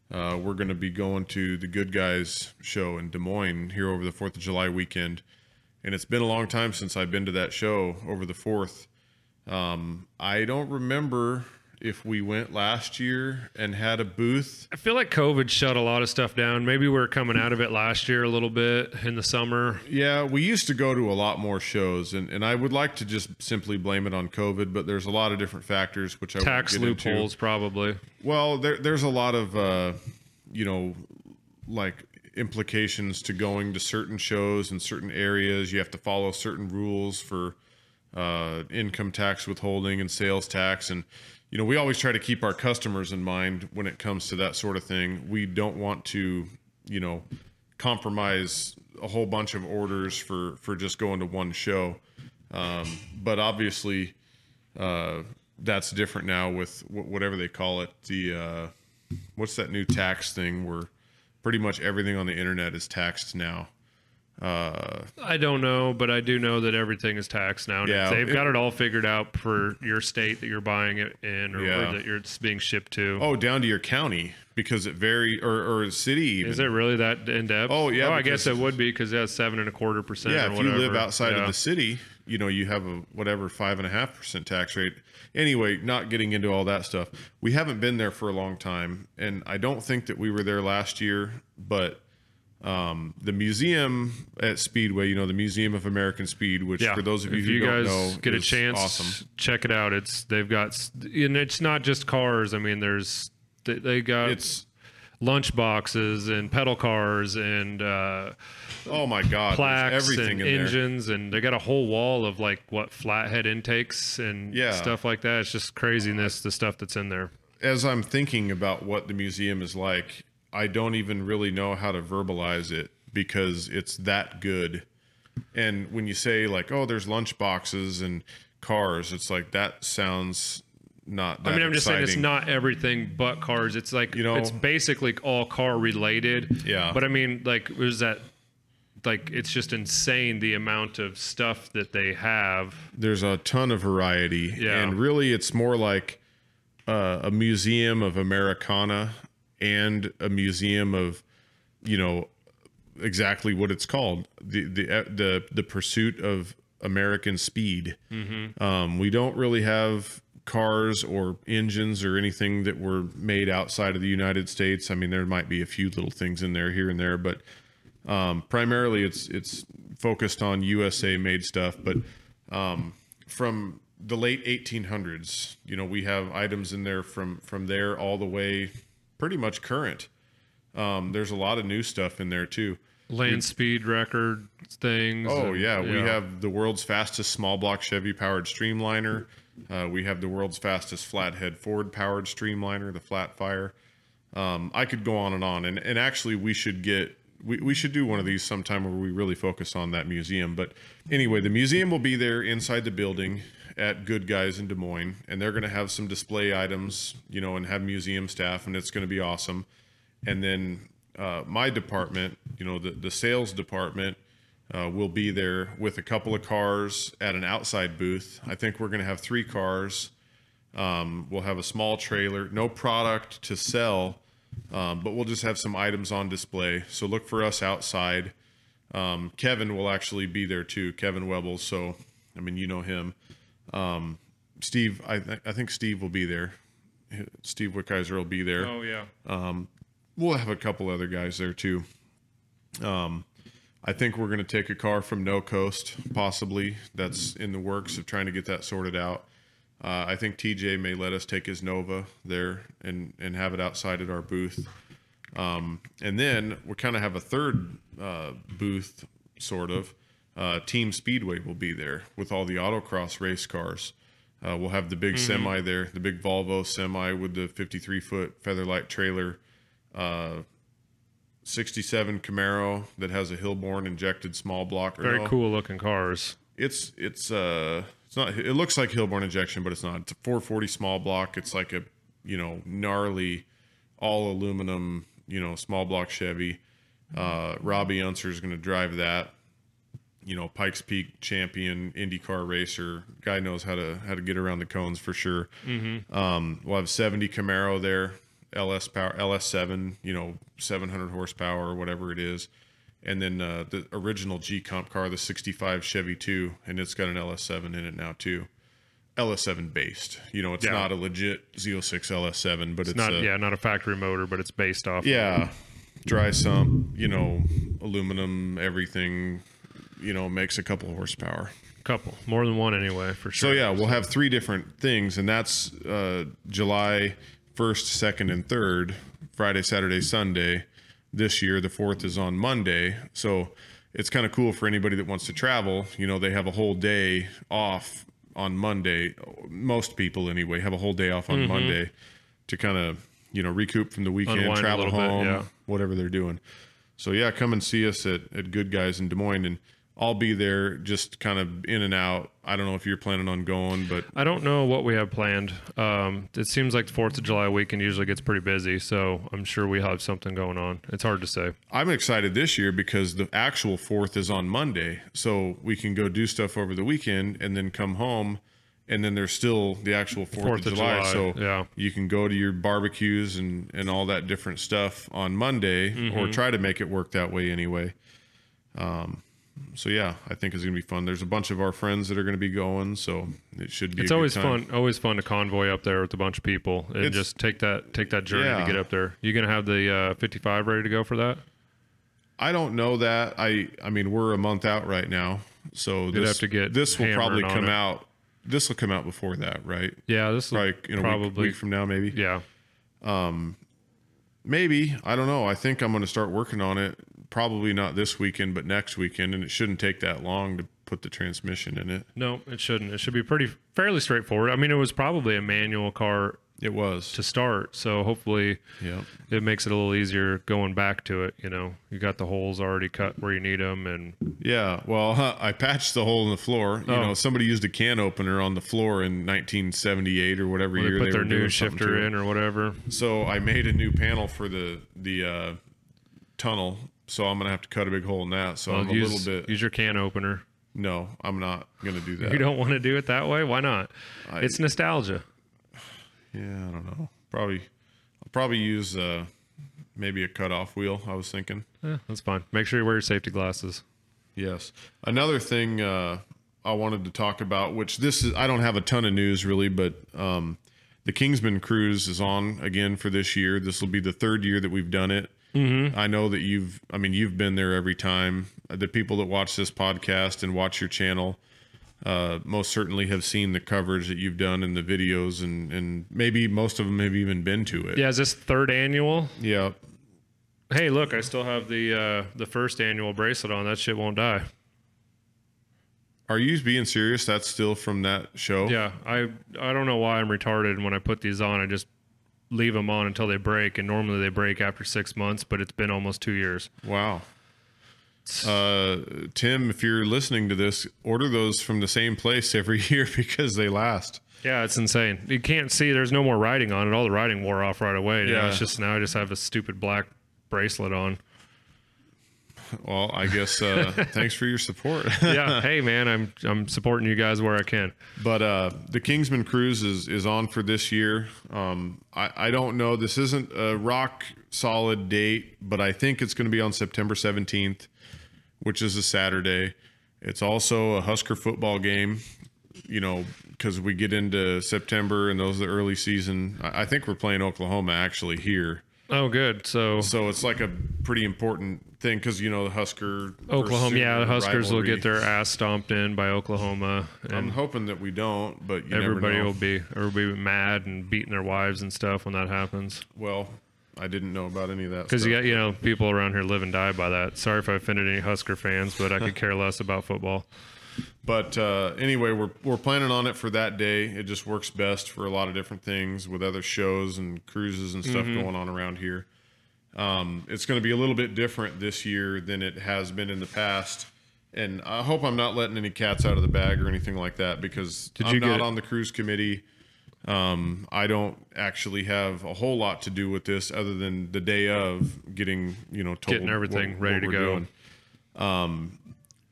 uh, we're going to be going to the Good Guys show in Des Moines here over the 4th of July weekend. And it's been a long time since I've been to that show over the 4th. Um, I don't remember if we went last year and had a booth. I feel like COVID shut a lot of stuff down. Maybe we are coming out of it last year a little bit in the summer. Yeah, we used to go to a lot more shows, and, and I would like to just simply blame it on COVID, but there's a lot of different factors which I Tax won't into. loopholes, probably. Well, there, there's a lot of, uh, you know, like implications to going to certain shows in certain areas. You have to follow certain rules for uh, income tax withholding and sales tax. And, you know, we always try to keep our customers in mind when it comes to that sort of thing. We don't want to, you know, compromise a whole bunch of orders for, for just going to one show. Um, but obviously, uh, that's different now with wh- whatever they call it. The uh, what's that new tax thing where pretty much everything on the internet is taxed now. Uh, I don't know, but I do know that everything is taxed now. Yeah, they've it- got it all figured out for your state that you're buying it in, or, Yeah. or that you're, it's being shipped to. oh, down to your county because it vary or or city. Even. Is it really that in depth? Oh, yeah, Oh, I guess it would be because it has seven and a quarter percent. yeah, if you live outside Yeah. of the city, you know you have a whatever five and a half percent tax rate. Anyway, not getting into all that stuff. We haven't been there for a long time, and I don't think that we were there last year. But um, the museum at Speedway, you know, the Museum of American Speed, which Yeah. for those of you if who you don't guys know, get a chance, awesome. check it out. It's they've got, and it's not just cars. I mean, there's they, they got It's lunch boxes and pedal cars and uh, oh my god, plaques everything and in there. engines, and they got a whole wall of like what flathead intakes and Yeah. stuff like that. It's just craziness the stuff that's in there. as I'm thinking about what the museum is like, I don't even really know how to verbalize it because it's that good. And when you say like, "Oh, there's lunch boxes and cars," it's like that sounds not. That I mean, I'm just saying it's not everything but cars. It's like You know- it's basically all car related. Yeah. But I mean, like, was that like it's just insane the amount of stuff that they have. There's a ton of variety, Yeah. and really, it's more like uh, a museum of Americana and a museum of, you know, exactly what it's called the the uh, the the pursuit of American speed. Um, we don't really have cars or engines or anything that were made outside of the United States. I mean, there might be a few little things in there here and there, but um, primarily it's it's focused on USA made stuff. But um, from the late 1800s, you know, we have items in there from from there all the way, pretty much current. Um, there's a lot of new stuff in there too. Land speed record things. Oh and- yeah, we have the world's fastest small block Chevy powered Streamliner. Uh, we have the world's fastest flathead Ford powered Streamliner, the Flatfire. Um, I could go on and on, and and actually we should get we, we should do one of these sometime where we really focus on that museum. But anyway, the museum will be there inside the building at Good Guys in Des Moines, and they're going to have some display items, you know, and have museum staff, and it's going to be awesome. And then uh, my department, you know, the the sales department Uh, we'll be there with a couple of cars at an outside booth. I think we're going to have three cars. Um, we'll have a small trailer, no product to sell, um, but we'll just have some items on display. So look for us outside. Um, Kevin will actually be there too, Kevin Webbles. So, I mean, you know him. Um, Steve, I, th- I think Steve will be there. Steve Wickheiser will be there. Oh yeah. We'll have a couple other guys there too. Um, I think we're going to take a car from No Coast, possibly. That's in the works of trying to get that sorted out. Uh, I think TJ may let us take his Nova there and and have it outside at our booth. Um, and then we kind of have a third uh, booth, sort of. Uh, Team Speedway will be there with all the autocross race cars. Uh, we'll have the big semi there, the big Volvo semi with the 53 foot Featherlite trailer, uh, 67 Camaro that has a Hilborn injected small block. Very no, cool looking cars. It's it's uh it's not. It looks like Hilborn injection, but it's not. It's a 440 small block. It's like a you know gnarly, all aluminum you know small block Chevy. Uh, Robby Unser is going to drive that. You know, Pikes Peak champion IndyCar racer. Guy knows how to how to get around the cones for sure. Um, we'll have 70 Camaro there, LS power, LS7. You know, 700 horsepower or whatever it is and then uh, the original G Comp car, the '65 Chevy 2, and it's got an LS7 in it now too. LS7 based. You know, it's Yeah. not a legit Z06 LS7, but it's, Not a, yeah, not a factory motor, but it's based off. yeah, dry sump. You know, aluminum, everything. You know, makes a couple horsepower. couple, more than one anyway, for sure So yeah, we'll have three different things, and that's uh, July first, second, and third, Friday, Saturday, Sunday. This year, the fourth is on Monday, so it's kind of cool for anybody that wants to travel. You know, they have a whole day off on Monday. Most people, anyway, have a whole day off on Monday to kind of you know recoup from the weekend, Unwind travel little bit, home, yeah. whatever they're doing. So yeah, come and see us at, at Good Guys in Des Moines, and I'll be there, just kind of in and out. I don't know if you're planning on going, but I don't know what we have planned. Um, it seems like the Fourth of July weekend usually gets pretty busy, so I'm sure we have something going on. It's hard to say. I'm excited this year because the actual fourth is on Monday, so we can go do stuff over the weekend and then come home, and then there's still the actual Fourth, Fourth of of July. July, So yeah. you can go to your barbecues and and all that different stuff on Monday, Mm-hmm. or try to make it work that way anyway. Um, so yeah, I think it's gonna be fun. There's a bunch of our friends that are gonna be going, so it should be. It's always fun, always fun to convoy up there with a bunch of people and It's- just take that take that journey Yeah. to get up there. You gonna have the uh, 55 ready to go for that? I don't know that. I I mean, we're a month out right now, so this have to get this will probably come it. out. This will come out before that, right? Yeah, this is Like in a probably week, week from now, maybe. yeah. Um, Maybe I don't know. I think I'm going to start working on it. Probably not this weekend, but next weekend, and it shouldn't take that long to put the transmission in it. No, it shouldn't. It should be pretty fairly straightforward. I mean, it was probably a manual car It was. to start, so hopefully Yeah. it makes it a little easier going back to it. You know, you got the holes already cut where you need them, and Yeah. Well, I patched the hole in the floor. You Oh. know, somebody used a can opener on the floor in 1978 or whatever they year put they their new shifter in or whatever. So I made a new panel for the the uh, tunnel. So I'm gonna have to cut a big hole in that. So I'm a use, little bit. use your can opener. No, I'm not gonna do that. You don't want to do it that way? Why not? it's nostalgia. Yeah, I don't know. Probably, I'll probably use uh, maybe a cutoff wheel. I was thinking. Yeah, that's fine. Make sure you wear your safety glasses. Yes. Another thing uh, I wanted to talk about, which this is, I don't have a ton of news really, but um, the Kingsman cruise is on again for this year. This will be the third year that we've done it. Mm-hmm. I know that you've, I mean, you've been there every time. The people that watch this podcast and watch your channel uh, most certainly have seen the coverage that you've done in the videos, and and maybe most of them have even been to it. Yeah, is this third annual? Yeah. Hey, look, I still have the uh, the first annual bracelet on. That shit won't die. Are you being serious? That's still from that show? Yeah, I I don't know why I'm retarded. And when I put these on, I just leave them on until they break. And normally they break after six months, but it's been almost two years. Wow. Uh, Tim, if you're listening to this, order those from the same place every year because they last. Yeah, it's insane. You can't see. There's no more writing on it. All the writing wore off right away. Yeah, Yeah. it's just now I just have a stupid black bracelet on. Well, I guess uh, thanks for your support. yeah. Hey, man, I'm I'm supporting you guys where I can. But uh, the Kingsman Cruise is is on for this year. Um, I I don't know. This isn't a rock solid date, but I think it's going to be on September seventeenth, which is a Saturday. It's also a Husker football game. You know, because we get into September and those are the early season. I I think we're playing Oklahoma actually here. Oh, good. So So it's like a pretty important thing because you know the Husker Oklahoma, yeah, the Huskers will get their ass stomped in by Oklahoma, I'm hoping that we don't, but you everybody will be everybody will be mad and beating their wives and stuff when that happens. Well, I didn't know about any of that. Because you got you know people around here live and die by that. Sorry if I offended any Husker fans, but I could care less about football. But uh, anyway, we're we're planning on it for that day. It just works best for a lot of different things with other shows and cruises and stuff Mm-hmm. going on around here. Um, it's going to be a little bit different this year than it has been in the past. And I hope I'm not letting any cats out of the bag or anything like that because Did I'm you not get- on the cruise committee. Um, I don't actually have a whole lot to do with this other than the day of getting, you know, told Getting everything what- ready what to go. doing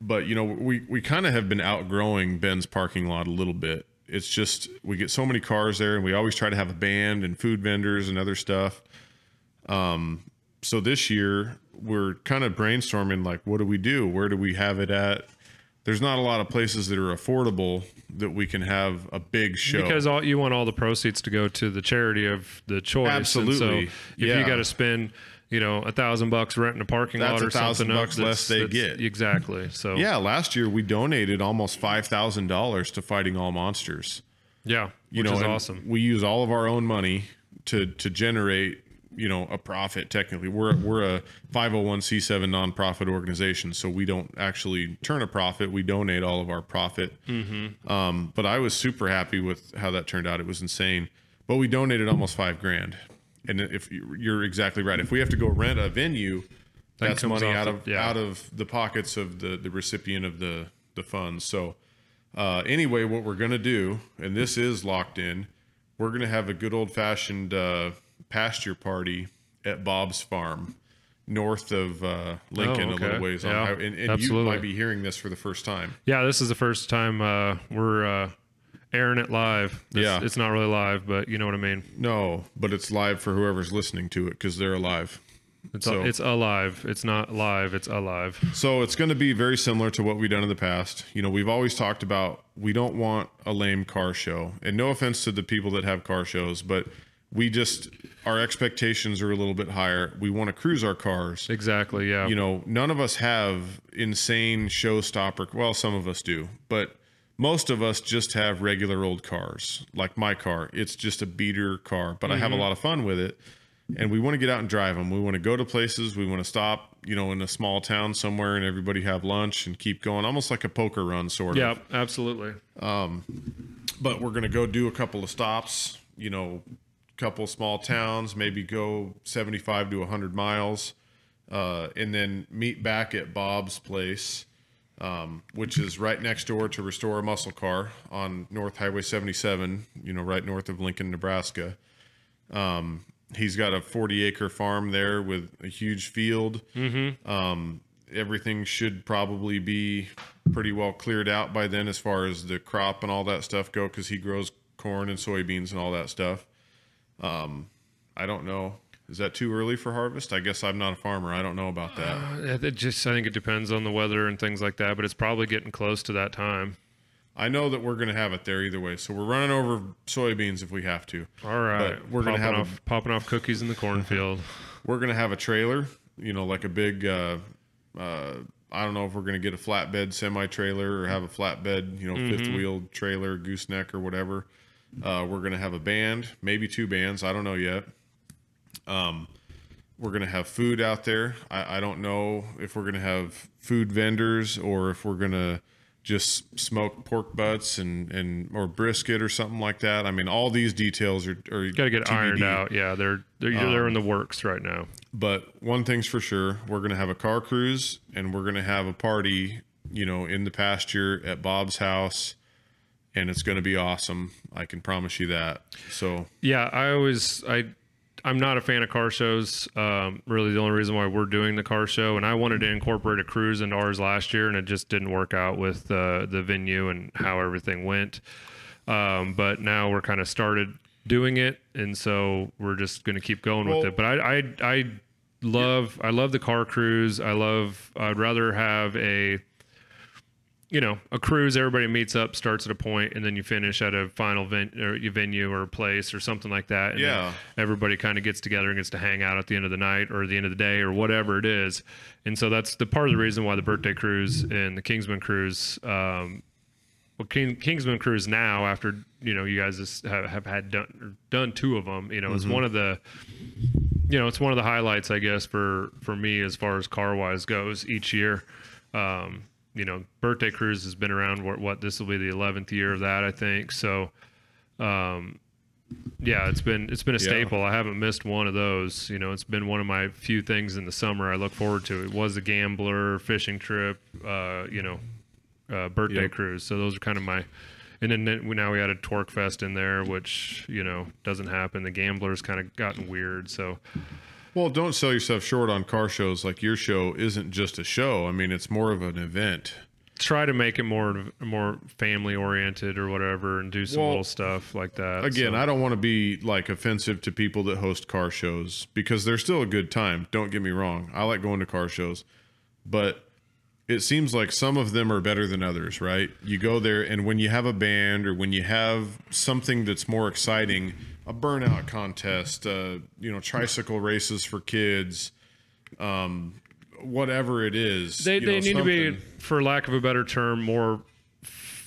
but you know we we kind of have been outgrowing Ben's parking lot a little bit. It's just we get so many cars there, and we always try to have a band and food vendors and other stuff. Um, so this year we're kind of brainstorming like, what do we do? Where do we have it at? There's not a lot of places that are affordable that we can have a big show. Because all you want all the proceeds to go to the charity of the choice. And Absolutely. so if Yeah. you got to spend, you know, a thousand bucks renting a parking That's lot or something, up, bucks less that's- they get. Exactly. So yeah, last year we donated almost five thousand dollars to Fighting All Monsters. yeah, you which know, is awesome. We use all of our own money to to generate, you know, a profit. Technically, we're we're a 501c7 nonprofit organization, so we don't actually turn a profit. We donate all of our profit. Mm-hmm. Um, but I was super happy with how that turned out. It was insane. But we donated almost five grand, and if you- you're exactly right, if we have to go rent a venue. That's money out of yeah. out of the pockets of the the recipient of the the funds. So uh, anyway, what we're going to do, and this is locked in, we're going to have a good old fashioned uh, pasture party at Bob's Farm, north of uh, Lincoln, Oh, a little ways on. Yeah, highway. And, and you might be hearing this for the first time. Yeah, this is the first time uh, we're uh, airing it live. This- Yeah. it's not really live, but you know what I mean. No, but it's live for whoever's listening to it because they're alive. It's So- it's alive. It's not live. It's alive. So it's going to be very similar to what we've done in the past. You know, we've always talked about we don't want a lame car show. And no offense to the people that have car shows, but we just our expectations are a little bit higher. We want to cruise our cars. Exactly. Yeah. You know, none of us have insane showstopper. Well, some of us do, but most of us just have regular old cars. Like my car, it's just a beater car, but I have a mm-hmm. lot of fun with it. And we want to get out and drive them. We want to go to places. We want to stop, you know, in a small town somewhere and everybody have lunch and keep going, almost like a poker run, sort of yeah. Absolutely. Um, but we're going to go do a couple of stops, you know, couple small towns, maybe go 75 to 100 miles, uh, and then meet back at Bob's place, um, which is right next door to Restore a Muscle Car on North Highway 77, you know, right north of Lincoln, Nebraska. Um, he's got a 40 acre farm there with a huge field. Um, everything should probably be pretty well cleared out by then as far as the crop and all that stuff go because he grows corn and soybeans and all that stuff. Um, I don't know. Is that too early for harvest? I guess I'm not a farmer. I don't know about that. Uh, It just I think it depends on the weather and things like that, but it's probably getting close to that time. I know that we're going to have it there either way. So we're running over soybeans if we have to. All right, But we're gonna popping have a- off popping off cookies in the cornfield. We're going to have a trailer, you know, like a big, uh, uh, I don't know if we're going to get a flatbed semi trailer or have a flatbed, you know, fifth wheel trailer, gooseneck or whatever. Uh, we're going to have a band, maybe two bands. I don't know yet. Um, we're going to have food out there. I, I don't know if we're going to have food vendors or if we're going to just smoke pork butts and, and or brisket or something like that. I mean, all these details are, are Got to get ironed out. Yeah, they're they're, they're in the works right now. But one thing's for sure, we're going to have a car cruise and we're going to have a party, you know, in the pasture at Bob's house and it's going to be awesome. I can promise you that. So, Yeah, I always I I'm not a fan of car shows. Um, really, the only reason why we're doing the car show, and I wanted to incorporate a cruise into ours last year, and it just didn't work out with uh, the venue and how everything went. Um, but now we're kind of started doing it, and so we're just going to keep going Well- with it. But I, I, I love, I love the car cruise. I love. I'd rather have a you know, a cruise, everybody meets up, starts at a point, and then you finish at a final ven- or venue or place or something like that. And Yeah. everybody kind of gets together and gets to hang out at the end of the night or the end of the day or whatever it is. And so that's the part of the reason why the birthday cruise and the Kingsman cruise, um, well, King, Kingsman cruise now after you know you guys have, have had done done two of them. You know, it's one of the you know it's one of the highlights I guess for for me as far as car wise goes each year. Um, you know, birthday cruise has been around. What, what this will be the eleventh year of that, I think. So, um, yeah, it's been it's been a Yeah. staple. I haven't missed one of those. You know, it's been one of my few things in the summer I look forward to. It was a gambler fishing trip. Uh, you know, uh, birthday Yep. cruise. So those are kind of my. And then then we- now we added Torque Fest in there, which you know doesn't happen. The gamblers kind of gotten weird. So Well, don't sell yourself short on car shows. Like your show isn't just a show. I mean, it's more of an event. try to make it more more family oriented or whatever, and do some Well, little stuff like that. Again, So- I don't want to be like offensive to people that host car shows because they're still a good time. Don't get me wrong. I like going to car shows, but it seems like some of them are better than others, right? You go there and when you have a band or when you have something that's more exciting, a burnout contest, uh, you know, tricycle races for kids, um, whatever it is. they, they know, need to be, for lack of a better term, more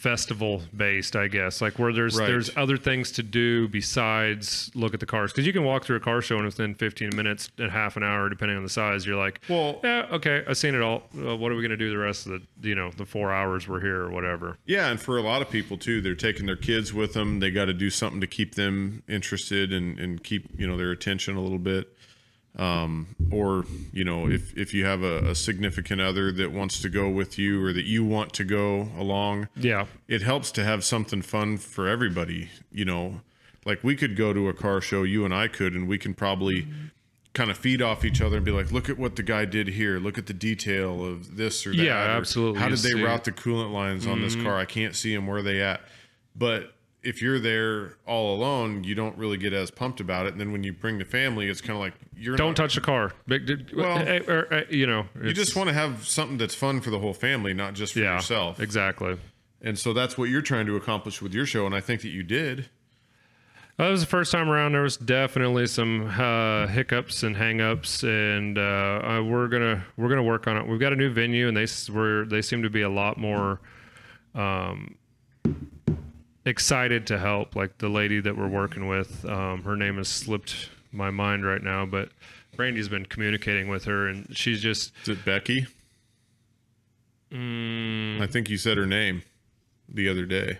festival based, I guess. Like where there's Right. there's other things to do besides look at the cars. Because you can walk through a car show and within 15 minutes and half an hour, depending on the size, you're like, Well- yeah, okay, I've seen it all. What are we going to do the rest of the you know the four hours we're here or whatever? Yeah, and for a lot of people too, they're taking their kids with them. They got to do something to keep them interested and, and keep you know their attention a little bit. Um, or you know, if if you have a, a significant other that wants to go with you or that you want to go along, Yeah, it helps to have something fun for everybody. You know, like we could go to a car show, you and I could, and we can probably kind of feed off each other and be like, look at what the guy did here. Look at the detail of this or that. Yeah, or absolutely. How did they Mm-hmm. route the coolant lines on this car? I can't see them where they at. But if you're there all alone, you don't really get as pumped about it. And then when you bring the family, it's kind of like you're don't not, touch the car. Well, eh, eh, eh, you know, You just want to have something that's fun for the whole family, not just for yeah, yourself. exactly. And so that's what you're trying to accomplish with your show, and I think that you did. That was the first time around. There was definitely some uh, hiccups and hangups, and uh, we're gonna we're gonna work on it. We've got a new venue, and they were they seem to be a lot more um, excited to help. Like the lady that we're working with, um, her name has slipped my mind right now, but Brandy's been communicating with her, and she's just Is it Becky? Mm. I think you said her name the other day.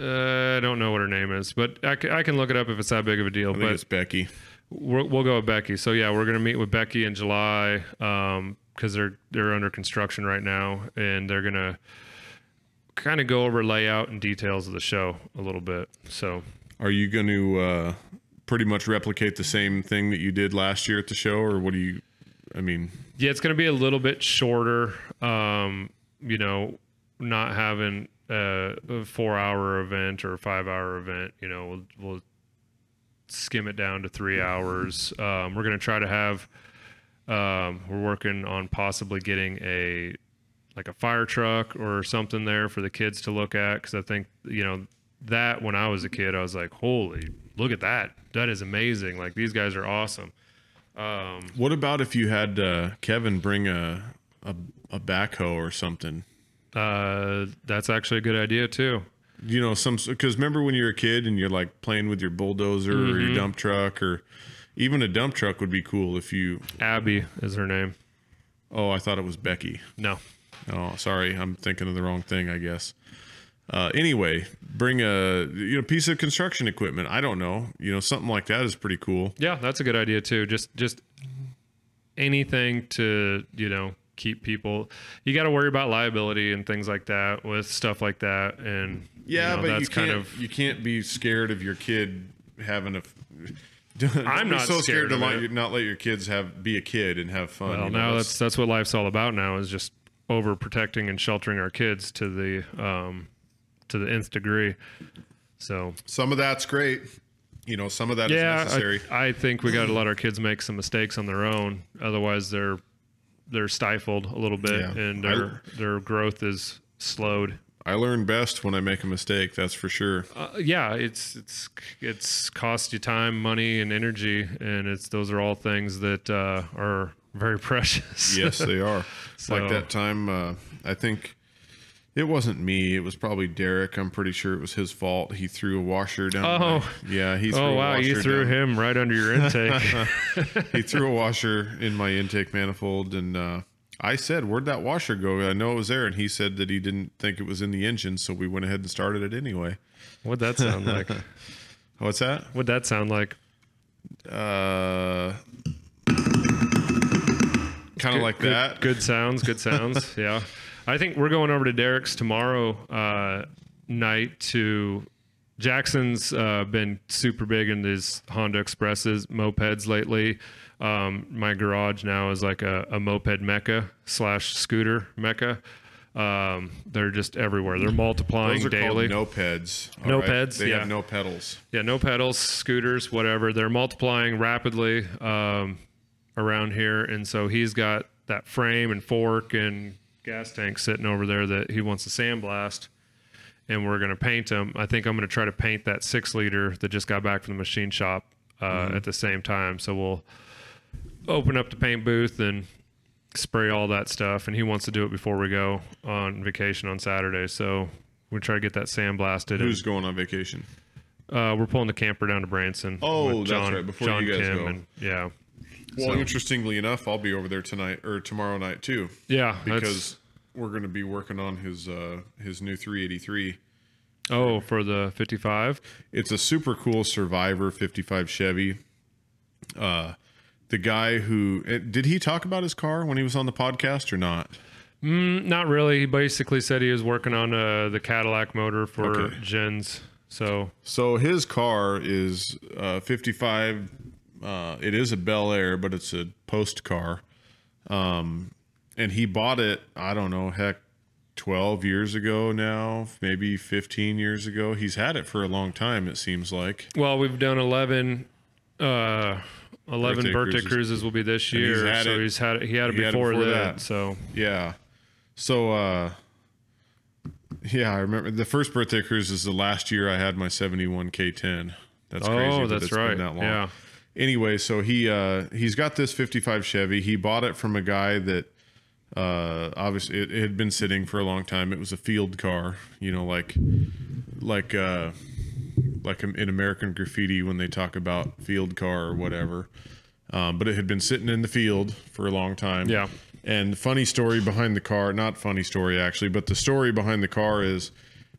uh, I don't know what her name is, but I can, look it up if it's that big of a deal. I think But it's Becky. We're, we'll go with Becky. So yeah, we're gonna meet with Becky in July because they're they're under construction right now, and they're gonna kind of go over layout and details of the show a little bit. So Are you going to uh, pretty much replicate the same thing that you did last year at the show, or what do you? I mean, yeah, it's gonna be a little bit shorter. Um, you know, not having uh, a four-hour event or a five-hour event. You know, we'll, we'll skim it down to three hours. Um, we're gonna try to have. Um, we're working on possibly getting a like a fire truck or something there for the kids to look at because I think you know that when I was a kid I was like, holy, look at that, that is amazing. Like these guys are awesome. Um, what about if you had uh, Kevin bring a, a a backhoe or something? uh, that's actually a good idea too. You know, some because remember when you were a kid and you're like playing with your bulldozer or Mm-hmm. your dump truck or even a dump truck would be cool if you. Abby is her name. Oh, I thought it was Becky. No, Oh, sorry, I'm thinking of the wrong thing, I guess. Uh, anyway, bring a you know piece of construction equipment. I don't know, you know, something like that is pretty cool. yeah, that's a good idea too. Just just anything to you know keep people. You got to worry about liability and things like that with stuff like that, and Yeah, you know, but that's you can't kind of you can't be scared of your kid having a I'm not so scared scared to let not let your kids have be a kid and have fun. Well, you know, now that's that's what life's all about. Now is just overprotecting and sheltering our kids to the um, to the nth degree. So some of that's great. You know, some of that is yeah, necessary. I, I think we got to let our kids make some mistakes on their own. Otherwise, they're they're stifled a little bit, Yeah. and their their growth is slowed. I learn best when I make a mistake. That's for sure. Uh, yeah, it's it's it's cost you time, money, and energy, and it's those are all things that uh, are very precious. Yes, they are. So- like that time, uh, I think it wasn't me. It was probably Derek. I'm pretty sure it was his fault. He threw a washer down. Oh. my- yeah. He threw Oh wow, you threw down- him right under your intake. he threw a washer in my intake manifold, and uh, I said, "Where'd that washer go?" I know it was there, and he said that he didn't think it was in the engine, so we went ahead and started it anyway. What'd that sound like? What's that? What'd that sound like? Uh, kind of like good, that. Good sounds, good sounds. yeah. I think we're going over to Derek's tomorrow uh, night to. Jackson's uh, been super big in his Honda Expresses, mopeds lately. Um, my garage now is like a, a moped mecca slash scooter mecca. Um, they're just everywhere. They're multiplying Those are daily. called no-peds. No right? peds, They yeah. have no pedals. Yeah, no pedals, scooters, whatever. They're multiplying rapidly um, around here, and so he's got that frame and fork and gas tank sitting over there that he wants to sandblast, and we're gonna paint them. I think I'm gonna try to paint that six liter that just got back from the machine shop uh, at the same time. So we'll open up the paint booth and spray all that stuff, and he wants to do it before we go on vacation on Saturday. So we try to get that sandblasted. and- Who's going on vacation? uh, we're pulling the camper down to Branson. Oh, with that's John, right, before John you guys Kim go. and yeah, Well, So- interestingly enough, I'll be over there tonight or tomorrow night too, yeah. because we're going to be working on his uh, his new 383. oh, for the 55. It's a super cool Survivor 55 Chevy. Uh, the guy who eh, did he talk about his car when he was on the podcast or not? Mm, not really. He basically said he was working on uh, the Cadillac motor for Okay. Jens. So So his car is uh, 55. Uh, it is a Bel Air, but it's a post car. Um, and he bought it. I don't know, heck, 12 years ago now, maybe 15 years ago. He's had it for a long time. It seems like. well, we've done 11. Uh, 11 Birthday birthday, cruises. cruises. will be this And he's year. so it- he's had it. He had it he had it before, before that, that. So Yeah. So, uh, yeah, I remember the first birthday cruise is the last year I had my 71 K10. That's crazy. oh, that that's it's been right. that long. Yeah. Anyway, so he uh, he's got this 55 Chevy. He bought it from a guy that uh, obviously it, it had been sitting for a long time. It was a field car, you know, like like uh, like in American Graffiti when they talk about field car or whatever. Um, but it had been sitting in the field for a long time. Yeah. And funny story behind the car, not funny story actually, but the story behind the car is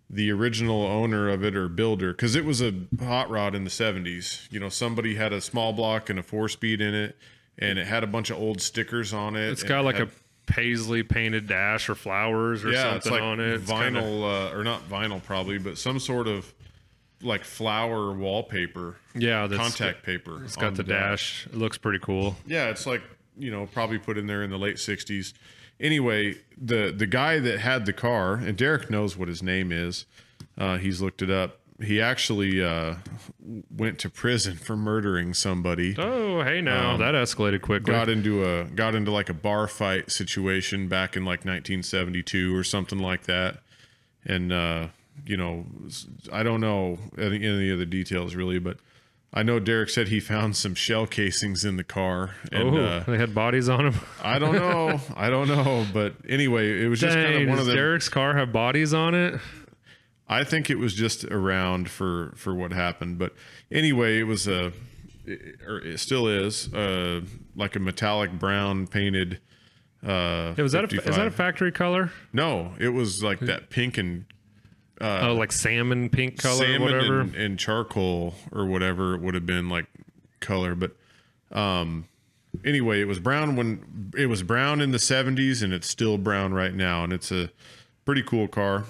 the original owner of it or builder, because it was a hot rod in the 70s. You know, somebody had a small block and a four speed in it, and it had a bunch of old stickers on it. it's got like had- a paisley painted dash or flowers or yeah, something like on it. It's kinda- vinyl, uh, or not vinyl probably, but some sort of like flower wallpaper, yeah, contact paper. It's got the dash. It looks pretty cool. Yeah, it's like you know probably put in there in the late '60s. Anyway, the the guy that had the car, and Derek knows what his name is. Uh, he's looked it up. He actually uh, went to prison for murdering somebody. Oh, hey now Um, that escalated quickly. Got into a got into like a bar fight situation back in like 1972 or something like that, and uh, you know I don't know any, any of the details really, but I know Derek said he found some shell casings in the car, and oh, uh, they had bodies on them. I don't know. I don't know. But anyway, it was just kind of one of the. Derek's car have bodies on it? I think it was just around for for what happened. But anyway, it was a, or it still is, uh, like a metallic brown painted. Uh, Yeah, was that a, is that a factory color? No, it was like that pink and oh, like salmon pink color, or salmon whatever. and, and charcoal or whatever it would have been like color. But um, anyway, it was brown when it was brown in the 70s and it's still brown right now. And it's a pretty cool car.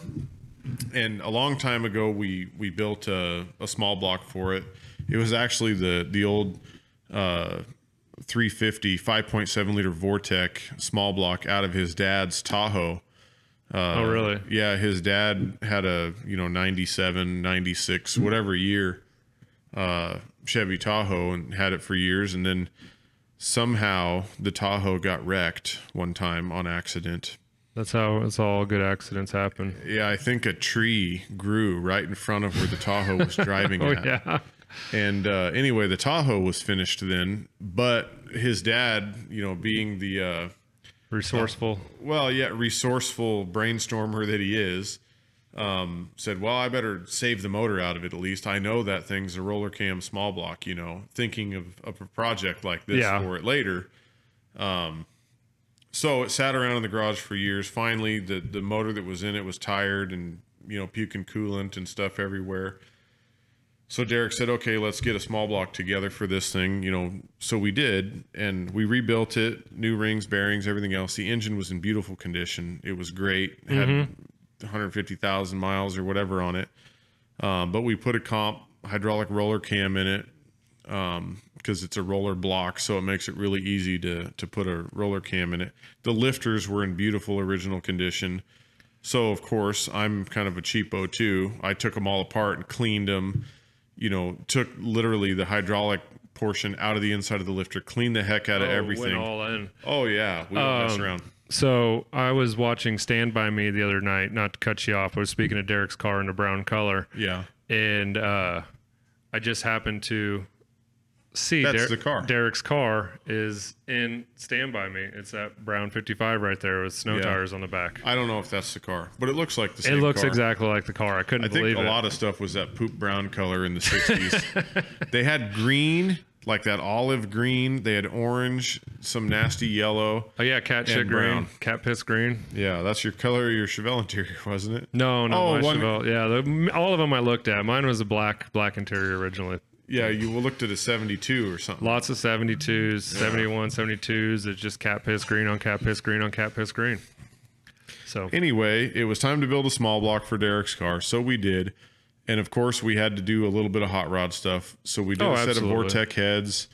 And a long time ago, we we built a, a small block for it, It was actually the the old uh, 350 5.7 liter Vortec small block out of his dad's Tahoe. Uh, oh, really? Yeah, his dad had a you know 97, 96, whatever year uh, Chevy Tahoe and had it for years, and then somehow the Tahoe got wrecked one time on accident. That's how it's all good accidents happen. Yeah, I think a tree grew right in front of where the Tahoe was driving Oh at. yeah. And uh, anyway, the Tahoe was finished then, but his dad, you know, being the uh, Resourceful. well, yeah, resourceful brainstormer that he is, um, said, "Well, I better save the motor out of it at least. I know that thing's a roller cam small block. You know, thinking of, of a project like this Yeah. for it later." Um, so it sat around in the garage for years. Finally, the the motor that was in it was tired and you know puking coolant and stuff everywhere. So Derek said, "Okay, let's get a small block together for this thing." You know, so we did, and we rebuilt it, new rings, bearings, everything else. The engine was in beautiful condition. It was great. It Had 150,000 miles or whatever on it. Um, but we put a comp hydraulic roller cam in it because it's a roller block, so it makes it really easy to to put a roller cam in it. The lifters were in beautiful original condition. So of course, I'm kind of a cheapo too. I took them all apart and cleaned them. You know, took literally the hydraulic portion out of the inside of the lifter, cleaned the heck out of Oh, everything. Went all in. oh yeah, we don't mess Um, around. So I was watching Stand By Me the other night, not to cut you off. I was speaking of Derek's car in the brown color. Yeah, And uh, I just happened to see That's Der- the car. Derek's car is in Stand By Me. It's that brown 55 right there with snow Yeah. tires on the back. I don't know if that's the car, but it looks like the same It looks car. exactly like the car. I couldn't I think believe a it. lot of stuff was that poop brown color in the 60s. they had green, like that olive green. They had orange, some nasty yellow. oh yeah, cat shit green, brown. cat piss green. Yeah, that's your color of your Chevelle interior, wasn't it? No, no, Oh, my one- Chevelle. Yeah, the, all of them I looked at. Mine was a black black interior originally. Yeah, you looked at a 72 or something. Lots of 72s, 71, 72s. It's just cat piss green on cat piss green on cat piss green. So Anyway, it was time to build a small block for Derek's car, so we did. And of course, we had to do a little bit of hot rod stuff. So we did Oh, a set absolutely. of Vortec heads.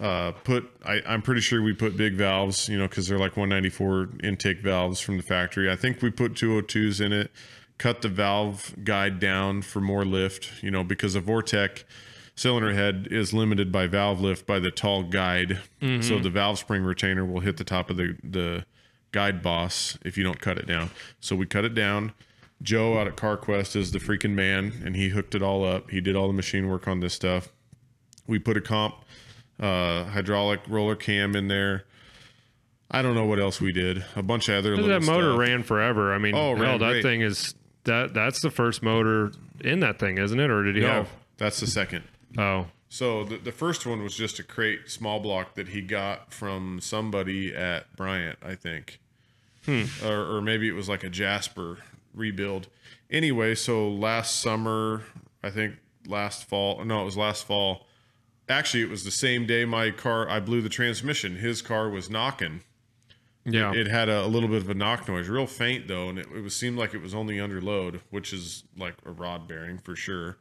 Uh, put I, I'm pretty sure we put big valves, you know, because they're like 194 intake valves from the factory. I think we put 202s in it. Cut the valve guide down for more lift, you know, because a Vortec cylinder head is limited by valve lift by the tall guide. So the valve spring retainer will hit the top of the the guide boss if you don't cut it down. So we cut it down. Joe out at CarQuest is the freaking man, and he hooked it all up. He did all the machine work on this stuff. We put a comp uh, hydraulic roller cam in there. I don't know what else we did. A bunch of other little that motor stuff. ran forever. I mean, Oh, hell, that great. thing is that that's the first motor in that thing, isn't it? Or did he No, have? that's the second. Oh, So the, the first one was just a crate small block that he got from somebody at Bryant, I think, hmm. or, or maybe it was like a Jasper rebuild. Anyway, so last summer, I think last fall, no, it was last fall. Actually, it was the same day my car I blew the transmission. His car was knocking. yeah. It had a, a little bit of a knock noise, real faint though, and it, it was seemed like it was only under load, which is like a rod bearing for sure.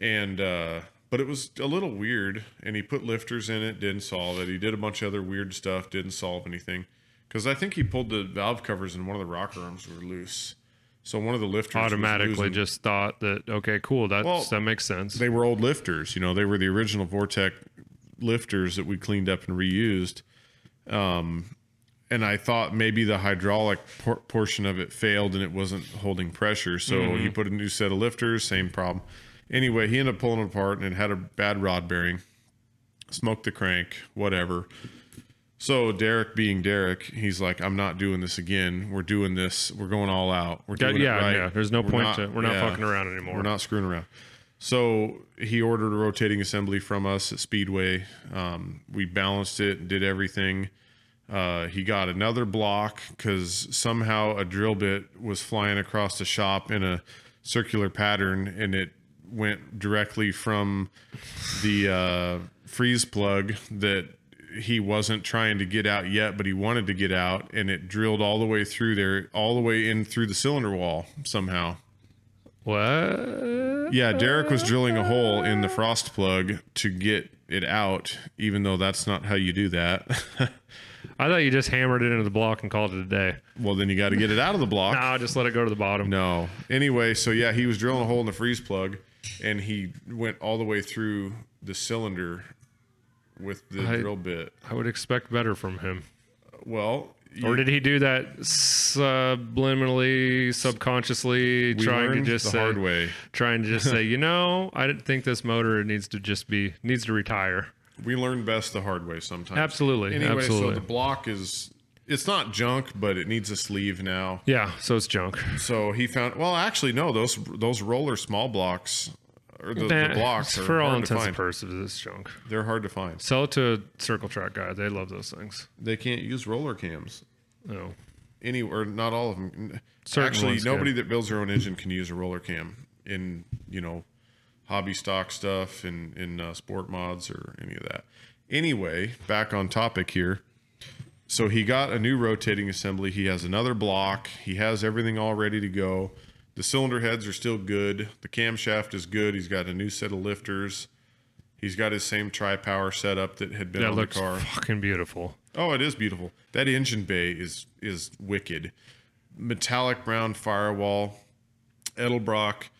And uh, but it was a little weird. And he put lifters in it, didn't solve it. He did a bunch of other weird stuff, didn't solve anything. Because I think he pulled the valve covers and one of the rocker arms were loose. So one of the lifters automatically just thought that okay, cool, that's Well, that makes sense. they were old lifters. You know, they were the original Vortec lifters that we cleaned up and reused. Um, and I thought maybe the hydraulic por- portion of it failed and it wasn't holding pressure. So he put a new set of lifters, same problem. Anyway, he ended up pulling it apart and it had a bad rod bearing. Smoked the crank, whatever. So Derek, being Derek, he's like, "I'm not doing this again. We're doing this. We're going all out. We're doing yeah, it right. yeah. There's no We're point not- to we're not yeah. fucking around anymore. We're not screwing around. So he ordered a rotating assembly from us at Speedway. Um, we balanced it, and did everything. Uh, he got another block because somehow a drill bit was flying across the shop in a circular pattern and it went directly from the uh, freeze plug that he wasn't trying to get out yet, but he wanted to get out, and it drilled all the way through there, all the way in through the cylinder wall somehow. What? Yeah, Derek was drilling a hole in the frost plug to get it out, even though that's not how you do that. I thought you just hammered it into the block and called it a day. well, then you got to get it out of the block. No, just let it go to the bottom. No. Anyway, so yeah, he was drilling a hole in the freeze plug, and he went all the way through the cylinder with the I- drill bit. I would expect better from him. Well, you- Or did he do that subliminally, subconsciously, trying to just the say, hard way. trying to just say, you know, I didn't think this motor needs to just be needs to retire. We learn best the hard way sometimes. Absolutely, Anyway, absolutely. so the block is it's not junk, but it needs a sleeve now. Yeah, so it's junk. So he found well, actually no, those those roller small blocks or the, the blocks are for all intents and purposes, it's junk. They're hard to find. Sell it to a circle track guy. They love those things. They can't use roller cams. No. Any or not all of them. Certain Actually, nobody can. that builds their own engine can use a roller cam in you know hobby stock stuff and in uh, sport mods or any of that. Anyway, back on topic here. So he got a new rotating assembly. He has another block. He has everything all ready to go. The cylinder heads are still good. The camshaft is good. He's got a new set of lifters. He's got his same tri power setup that had been That on the car. fucking beautiful. Oh, it is beautiful. That engine bay is is wicked. Metallic brown firewall, Edelbrock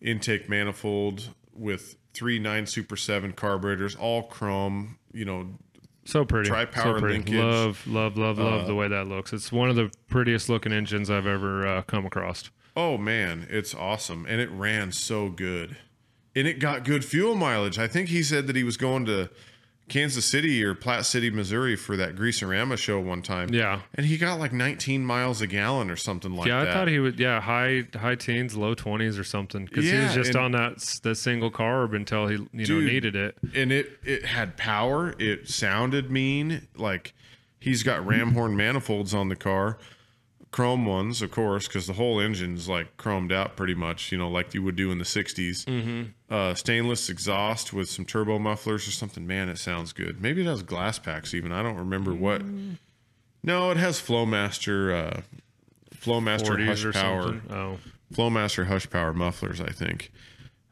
intake manifold with three nine super seven carburetors, all chrome. You know, So pretty. Tri-power so pretty. linkage. Uh, Love, love, love, love the way that looks. It's one of the prettiest looking engines I've ever uh, come across. oh man, it's awesome, and it ran so good, and it got good fuel mileage. I think he said that he was going to Kansas City or Platte City, Missouri for that Greaserama show one time. Yeah. and he got like 19 miles a gallon or something like yeah, that. Yeah, I thought he would. Yeah, high high teens, low twenties or something. Because he was just on that the single carb until he you know needed it. and it it had power. It sounded mean. Like he's got ram horn manifolds on the car, chrome ones, of course, because the whole engine's like chromed out pretty much. You know, like you would do in the '60s. Mm-hmm. Uh, stainless exhaust with some turbo mufflers or something. Man, it sounds good. Maybe it has glass packs even. I don't remember what. No, it has Flowmaster. Uh, Flowmaster Hush Power. something. Oh, Flowmaster Hush Power mufflers, I think.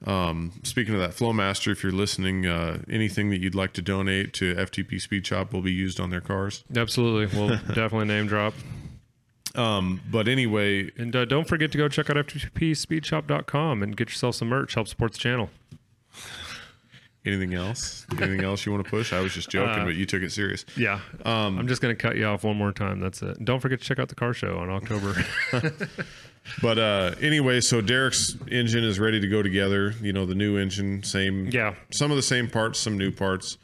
Um, speaking of that, Flowmaster, if you're listening, uh, anything that you'd like to donate to FTP Speed Shop will be used on their cars. absolutely. We'll definitely name drop. Um, but anyway, And uh, don't forget to go check out ftpspeedshop.com and get yourself some merch. Help support the channel. anything else? anything else you want to push? I was just joking, Uh, but you took it serious. Yeah. Um, I'm just going to cut you off one more time. That's it. Don't forget to check out the car show on October. But uh, anyway, so Derek's engine is ready to go together. You know, the new engine, same. Yeah. Some of the same parts, some new parts.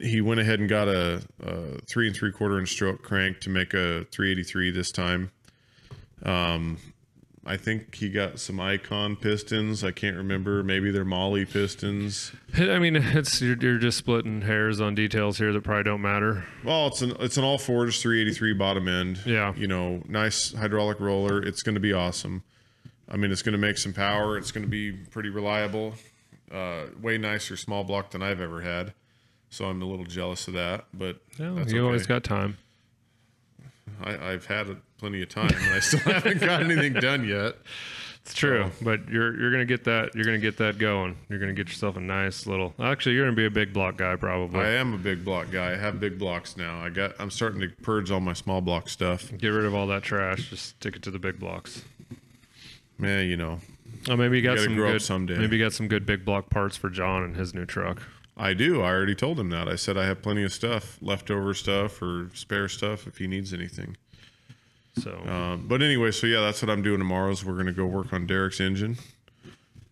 He went ahead and got a, a three and three quarter inch stroke crank to make a 383 this time. Um, I think he got some Icon pistons. I can't remember. Maybe they're Mahle pistons. I mean, it's you're, you're just splitting hairs on details here that probably don't matter. Well, it's an it's an all forged 383 bottom end. Yeah. You know, nice hydraulic roller. It's going to be awesome. I mean, it's going to make some power. It's going to be pretty reliable. Uh, way nicer small block than I've ever had. So I'm a little jealous of that, but Yeah, that's you okay. always got time. I, I've had plenty of time, and I still haven't got anything done yet. It's true, but you're you're gonna get that you're gonna get that going. You're gonna get yourself a nice little. Actually, you're gonna be a big block guy probably. I am a big block guy. I have big blocks now. I got. I'm starting to purge all my small block stuff. Get rid of all that trash. Just stick it to the big blocks. Man, you know, Oh, maybe you got gotta some good. someday. Maybe you got some good big block parts for John and his new truck. I do. I already told him that. I said I have plenty of stuff, leftover stuff or spare stuff if he needs anything. So Uh, but anyway, so yeah, that's what I'm doing tomorrow. Is we're gonna go work on Derek's engine,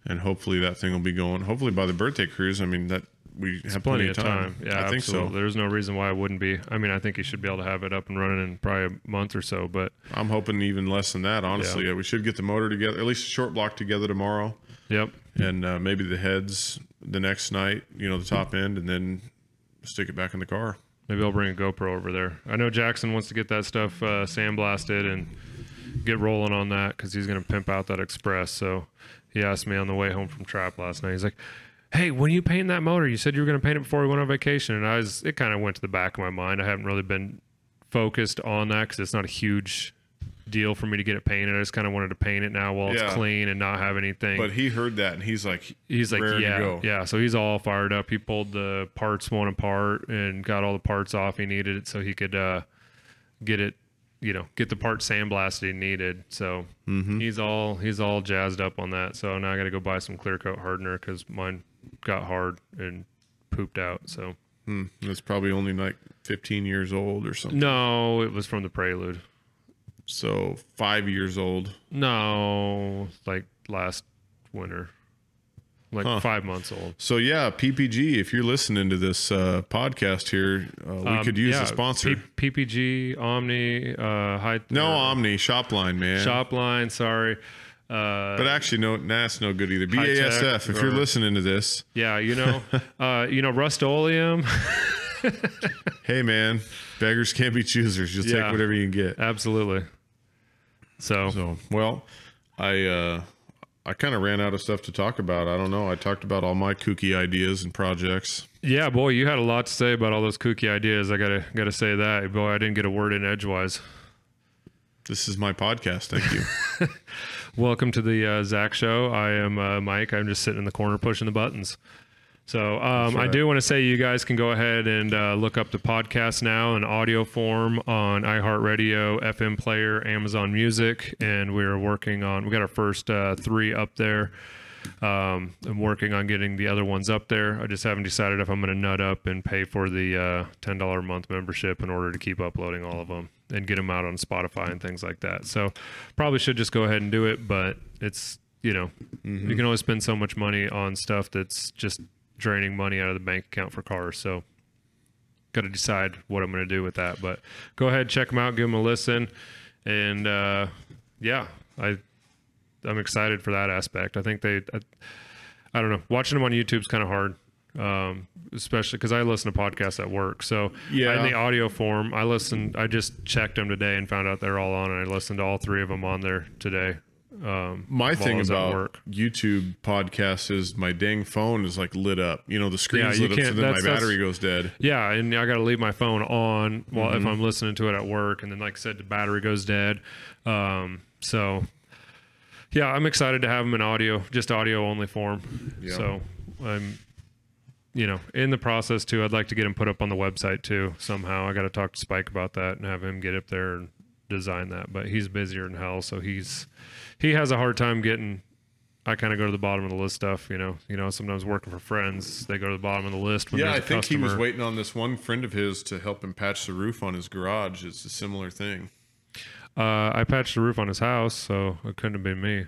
and hopefully that thing will be going. Hopefully by the birthday cruise. I mean that we have plenty of time. Yeah, I think absolutely. so. There's no reason why it wouldn't be. I mean, I think he should be able to have it up and running in probably a month or so. But I'm hoping even less than that. Honestly, Yeah. we should get the motor together, at least a short block together tomorrow, yep, and uh, maybe the heads the next night. You know, the top end, and then stick it back in the car. maybe I'll bring a GoPro over there. I know Jackson wants to get that stuff uh, sandblasted and get rolling on that because he's gonna pimp out that Express. So he asked me on the way home from trap last night. He's like. Hey, when you paint that motor, you said you were going to paint it before we went on vacation, and I was. It kind of went to the back of my mind. I haven't really been focused on that because it's not a huge deal for me to get it painted. I just kind of wanted to paint it now while Yeah. it's clean and not have anything. But he heard that and he's like, he's like, yeah, go. yeah. So he's all fired up. He pulled the parts one apart and got all the parts off he needed, it so he could uh, get it, you know, get the part sandblasted he needed. So Mm-hmm. he's all he's all jazzed up on that. So now I got to go buy some clear coat hardener because mine got hard and pooped out. So hmm, it's probably only like 15 years old or something. no, it was from the Prelude. So five years old. No, like last winter, like Huh. five months old. So yeah, PPG. If you're listening to this uh, podcast here, uh, we Um, could use yeah, a sponsor. P- PPG, Omni, uh, high no or Omni Shopline, man. shop line. Sorry. Uh, But actually, no, nah, that's no good either. BASF. If you're listening to this, yeah, you know, uh, you know, Rust-Oleum. hey man, beggars can't be choosers. You'll Yeah. take whatever you can get. Absolutely. So, So well, I uh, I kind of ran out of stuff to talk about. I don't know. I talked about all my kooky ideas and projects. yeah, boy, you had a lot to say about all those kooky ideas. I gotta gotta say that, boy, I didn't get a word in edgewise. This is my podcast. Thank you. Welcome to the uh, Zach Show. I am uh, Mike. I'm just sitting in the corner pushing the buttons. So um, I do want to say you guys can go ahead and uh, look up the podcast now in audio form on iHeartRadio, FM Player, Amazon Music, and we're working on. We got our first uh, three up there. Um, I'm working on getting the other ones up there. I just haven't decided if I'm going to nut up and pay for the uh, ten dollar a month membership in order to keep uploading all of them and get them out on Spotify and things like that. So probably should just go ahead and do it, but it's you know you can only spend so much money on stuff that's just draining money out of the bank account for cars. So got to decide what I'm going to do with that. But go ahead, check them out, give them a listen, and uh, yeah, I I'm excited for that aspect. I think they, I, I don't know, watching them on YouTube's kind of hard, um, especially because I listen to podcasts at work. So Yeah. in the audio form, I listened. I just checked them today and found out they're all on, and I listened to all three of them on there today. Um, My thing about work. YouTube podcasts is my dang phone is like lit up. You know, the screen's you lit up, so then my battery goes dead. Yeah, and I got to leave my phone on while Mm-hmm. if I'm listening to it at work, and then like I said, the battery goes dead. Um, so yeah, I'm excited to have them in audio, just audio only form. Yeah. So I'm, you know, in the process too. I'd like to get them put up on the website too somehow. I got to talk to Spike about that and have him get up there and design that. But he's busier than hell, so he's he has a hard time getting. I kind of go to the bottom of the list stuff, you know. You know, sometimes working for friends, they go to the bottom of the list. When Yeah, I think he was waiting on this one friend of his to help him patch the roof on his garage. It's a similar thing. Uh, I patched the roof on his house, so it couldn't have been me.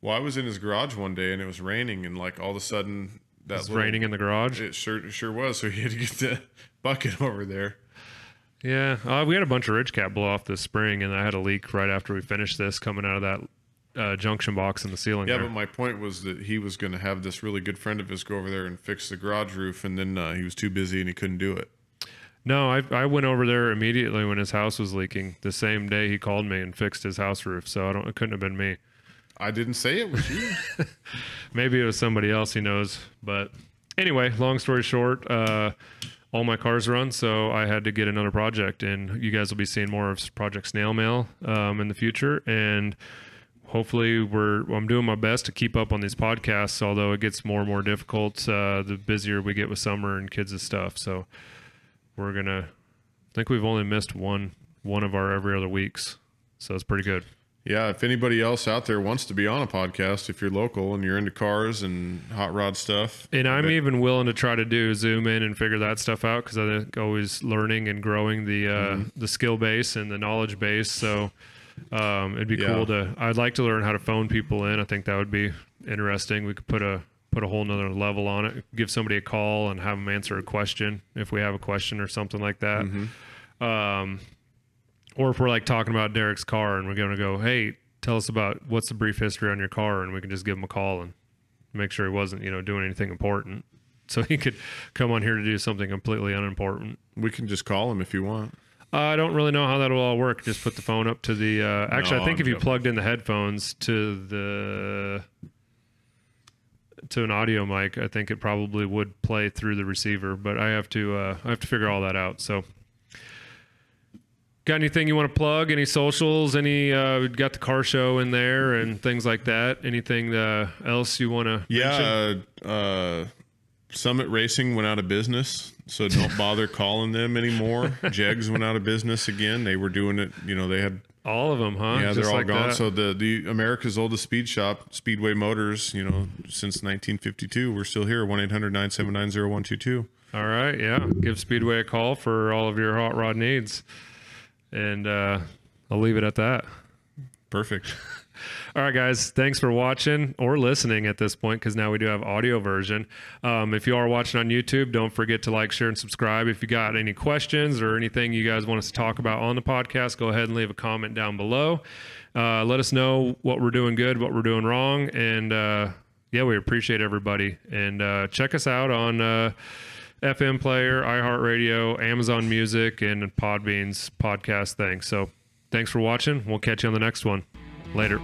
Well, I was in his garage one day and it was raining, and like all of a sudden, that It's little- raining in the garage. It sure it sure was. So he had to get the bucket over there. Yeah, uh, we had a bunch of ridge cap blow off this spring, and I had a leak right after we finished this coming out of that uh, junction box in the ceiling. Yeah, there. but my point was that he was going to have this really good friend of his go over there and fix the garage roof, and then uh, he was too busy and he couldn't do it. no, I I went over there immediately when his house was leaking. The same day he called me and fixed his house roof, so I don't. It couldn't have been me. I didn't say it was you. Maybe it was somebody else he knows. But anyway, long story short, uh, all my cars run, so I had to get another project, and you guys will be seeing more of Project Snail Mail um, in the future, and hopefully we're I'm doing my best to keep up on these podcasts. Although it gets more and more difficult uh, the busier we get with summer and kids and stuff. So we're gonna. I think we've only missed one one of our every other weeks, so it's pretty good. yeah, if anybody else out there wants to be on a podcast, if you're local and you're into cars and hot rod stuff, And I'm even willing to try to do zoom in and figure that stuff out because I think always learning and growing the uh, Mm-hmm. the skill base and the knowledge base. So um, it'd be Yeah. cool to. I'd like to learn how to phone people in. I think that would be interesting. We could put a put a whole nother level on it. Give somebody a call and have them answer a question if we have a question or something like that. Mm-hmm. Um, or if we're like talking about Derek's car and we're going to go, hey, tell us about what's the brief history on your car, and we can just give him a call and make sure he wasn't, you know, doing anything important. So he could come on here to do something completely unimportant. we can just call him if you want. Uh, I don't really know how that'll all work. Just put the phone up to the. Uh, actually, No, I think I'm if you joking. plugged in the headphones to the to an audio mic, I think it probably would play through the receiver. But I have to uh, I have to figure all that out. So got anything you want to plug? Any socials? Any? Uh, got the car show in there and things like that. Anything uh, else you want to? Yeah, uh, uh, Summit Racing went out of business, so don't bother calling them anymore. Jegs went out of business again. They were doing it. You know, they had All of them, huh? yeah, Just they're all like gone. that? So the the America's oldest speed shop, Speedway Motors, you know, since 1952, we're still here. One 122 All right, yeah. Give Speedway a call for all of your hot rod needs, and uh, I'll leave it at that. Perfect. All right, guys. Thanks for watching or listening at this point because now we do have audio version. Um, if you are watching on YouTube, don't forget to like, share, and subscribe. If you got any questions or anything you guys want us to talk about on the podcast, go ahead and leave a comment down below. Uh, let us know what we're doing good, what we're doing wrong, and uh, yeah, we appreciate everybody. And uh, check us out on. Uh, FM player, iHeartRadio, Amazon Music, and Podbean's podcast thing. So thanks for watching. We'll catch you on the next one. Later.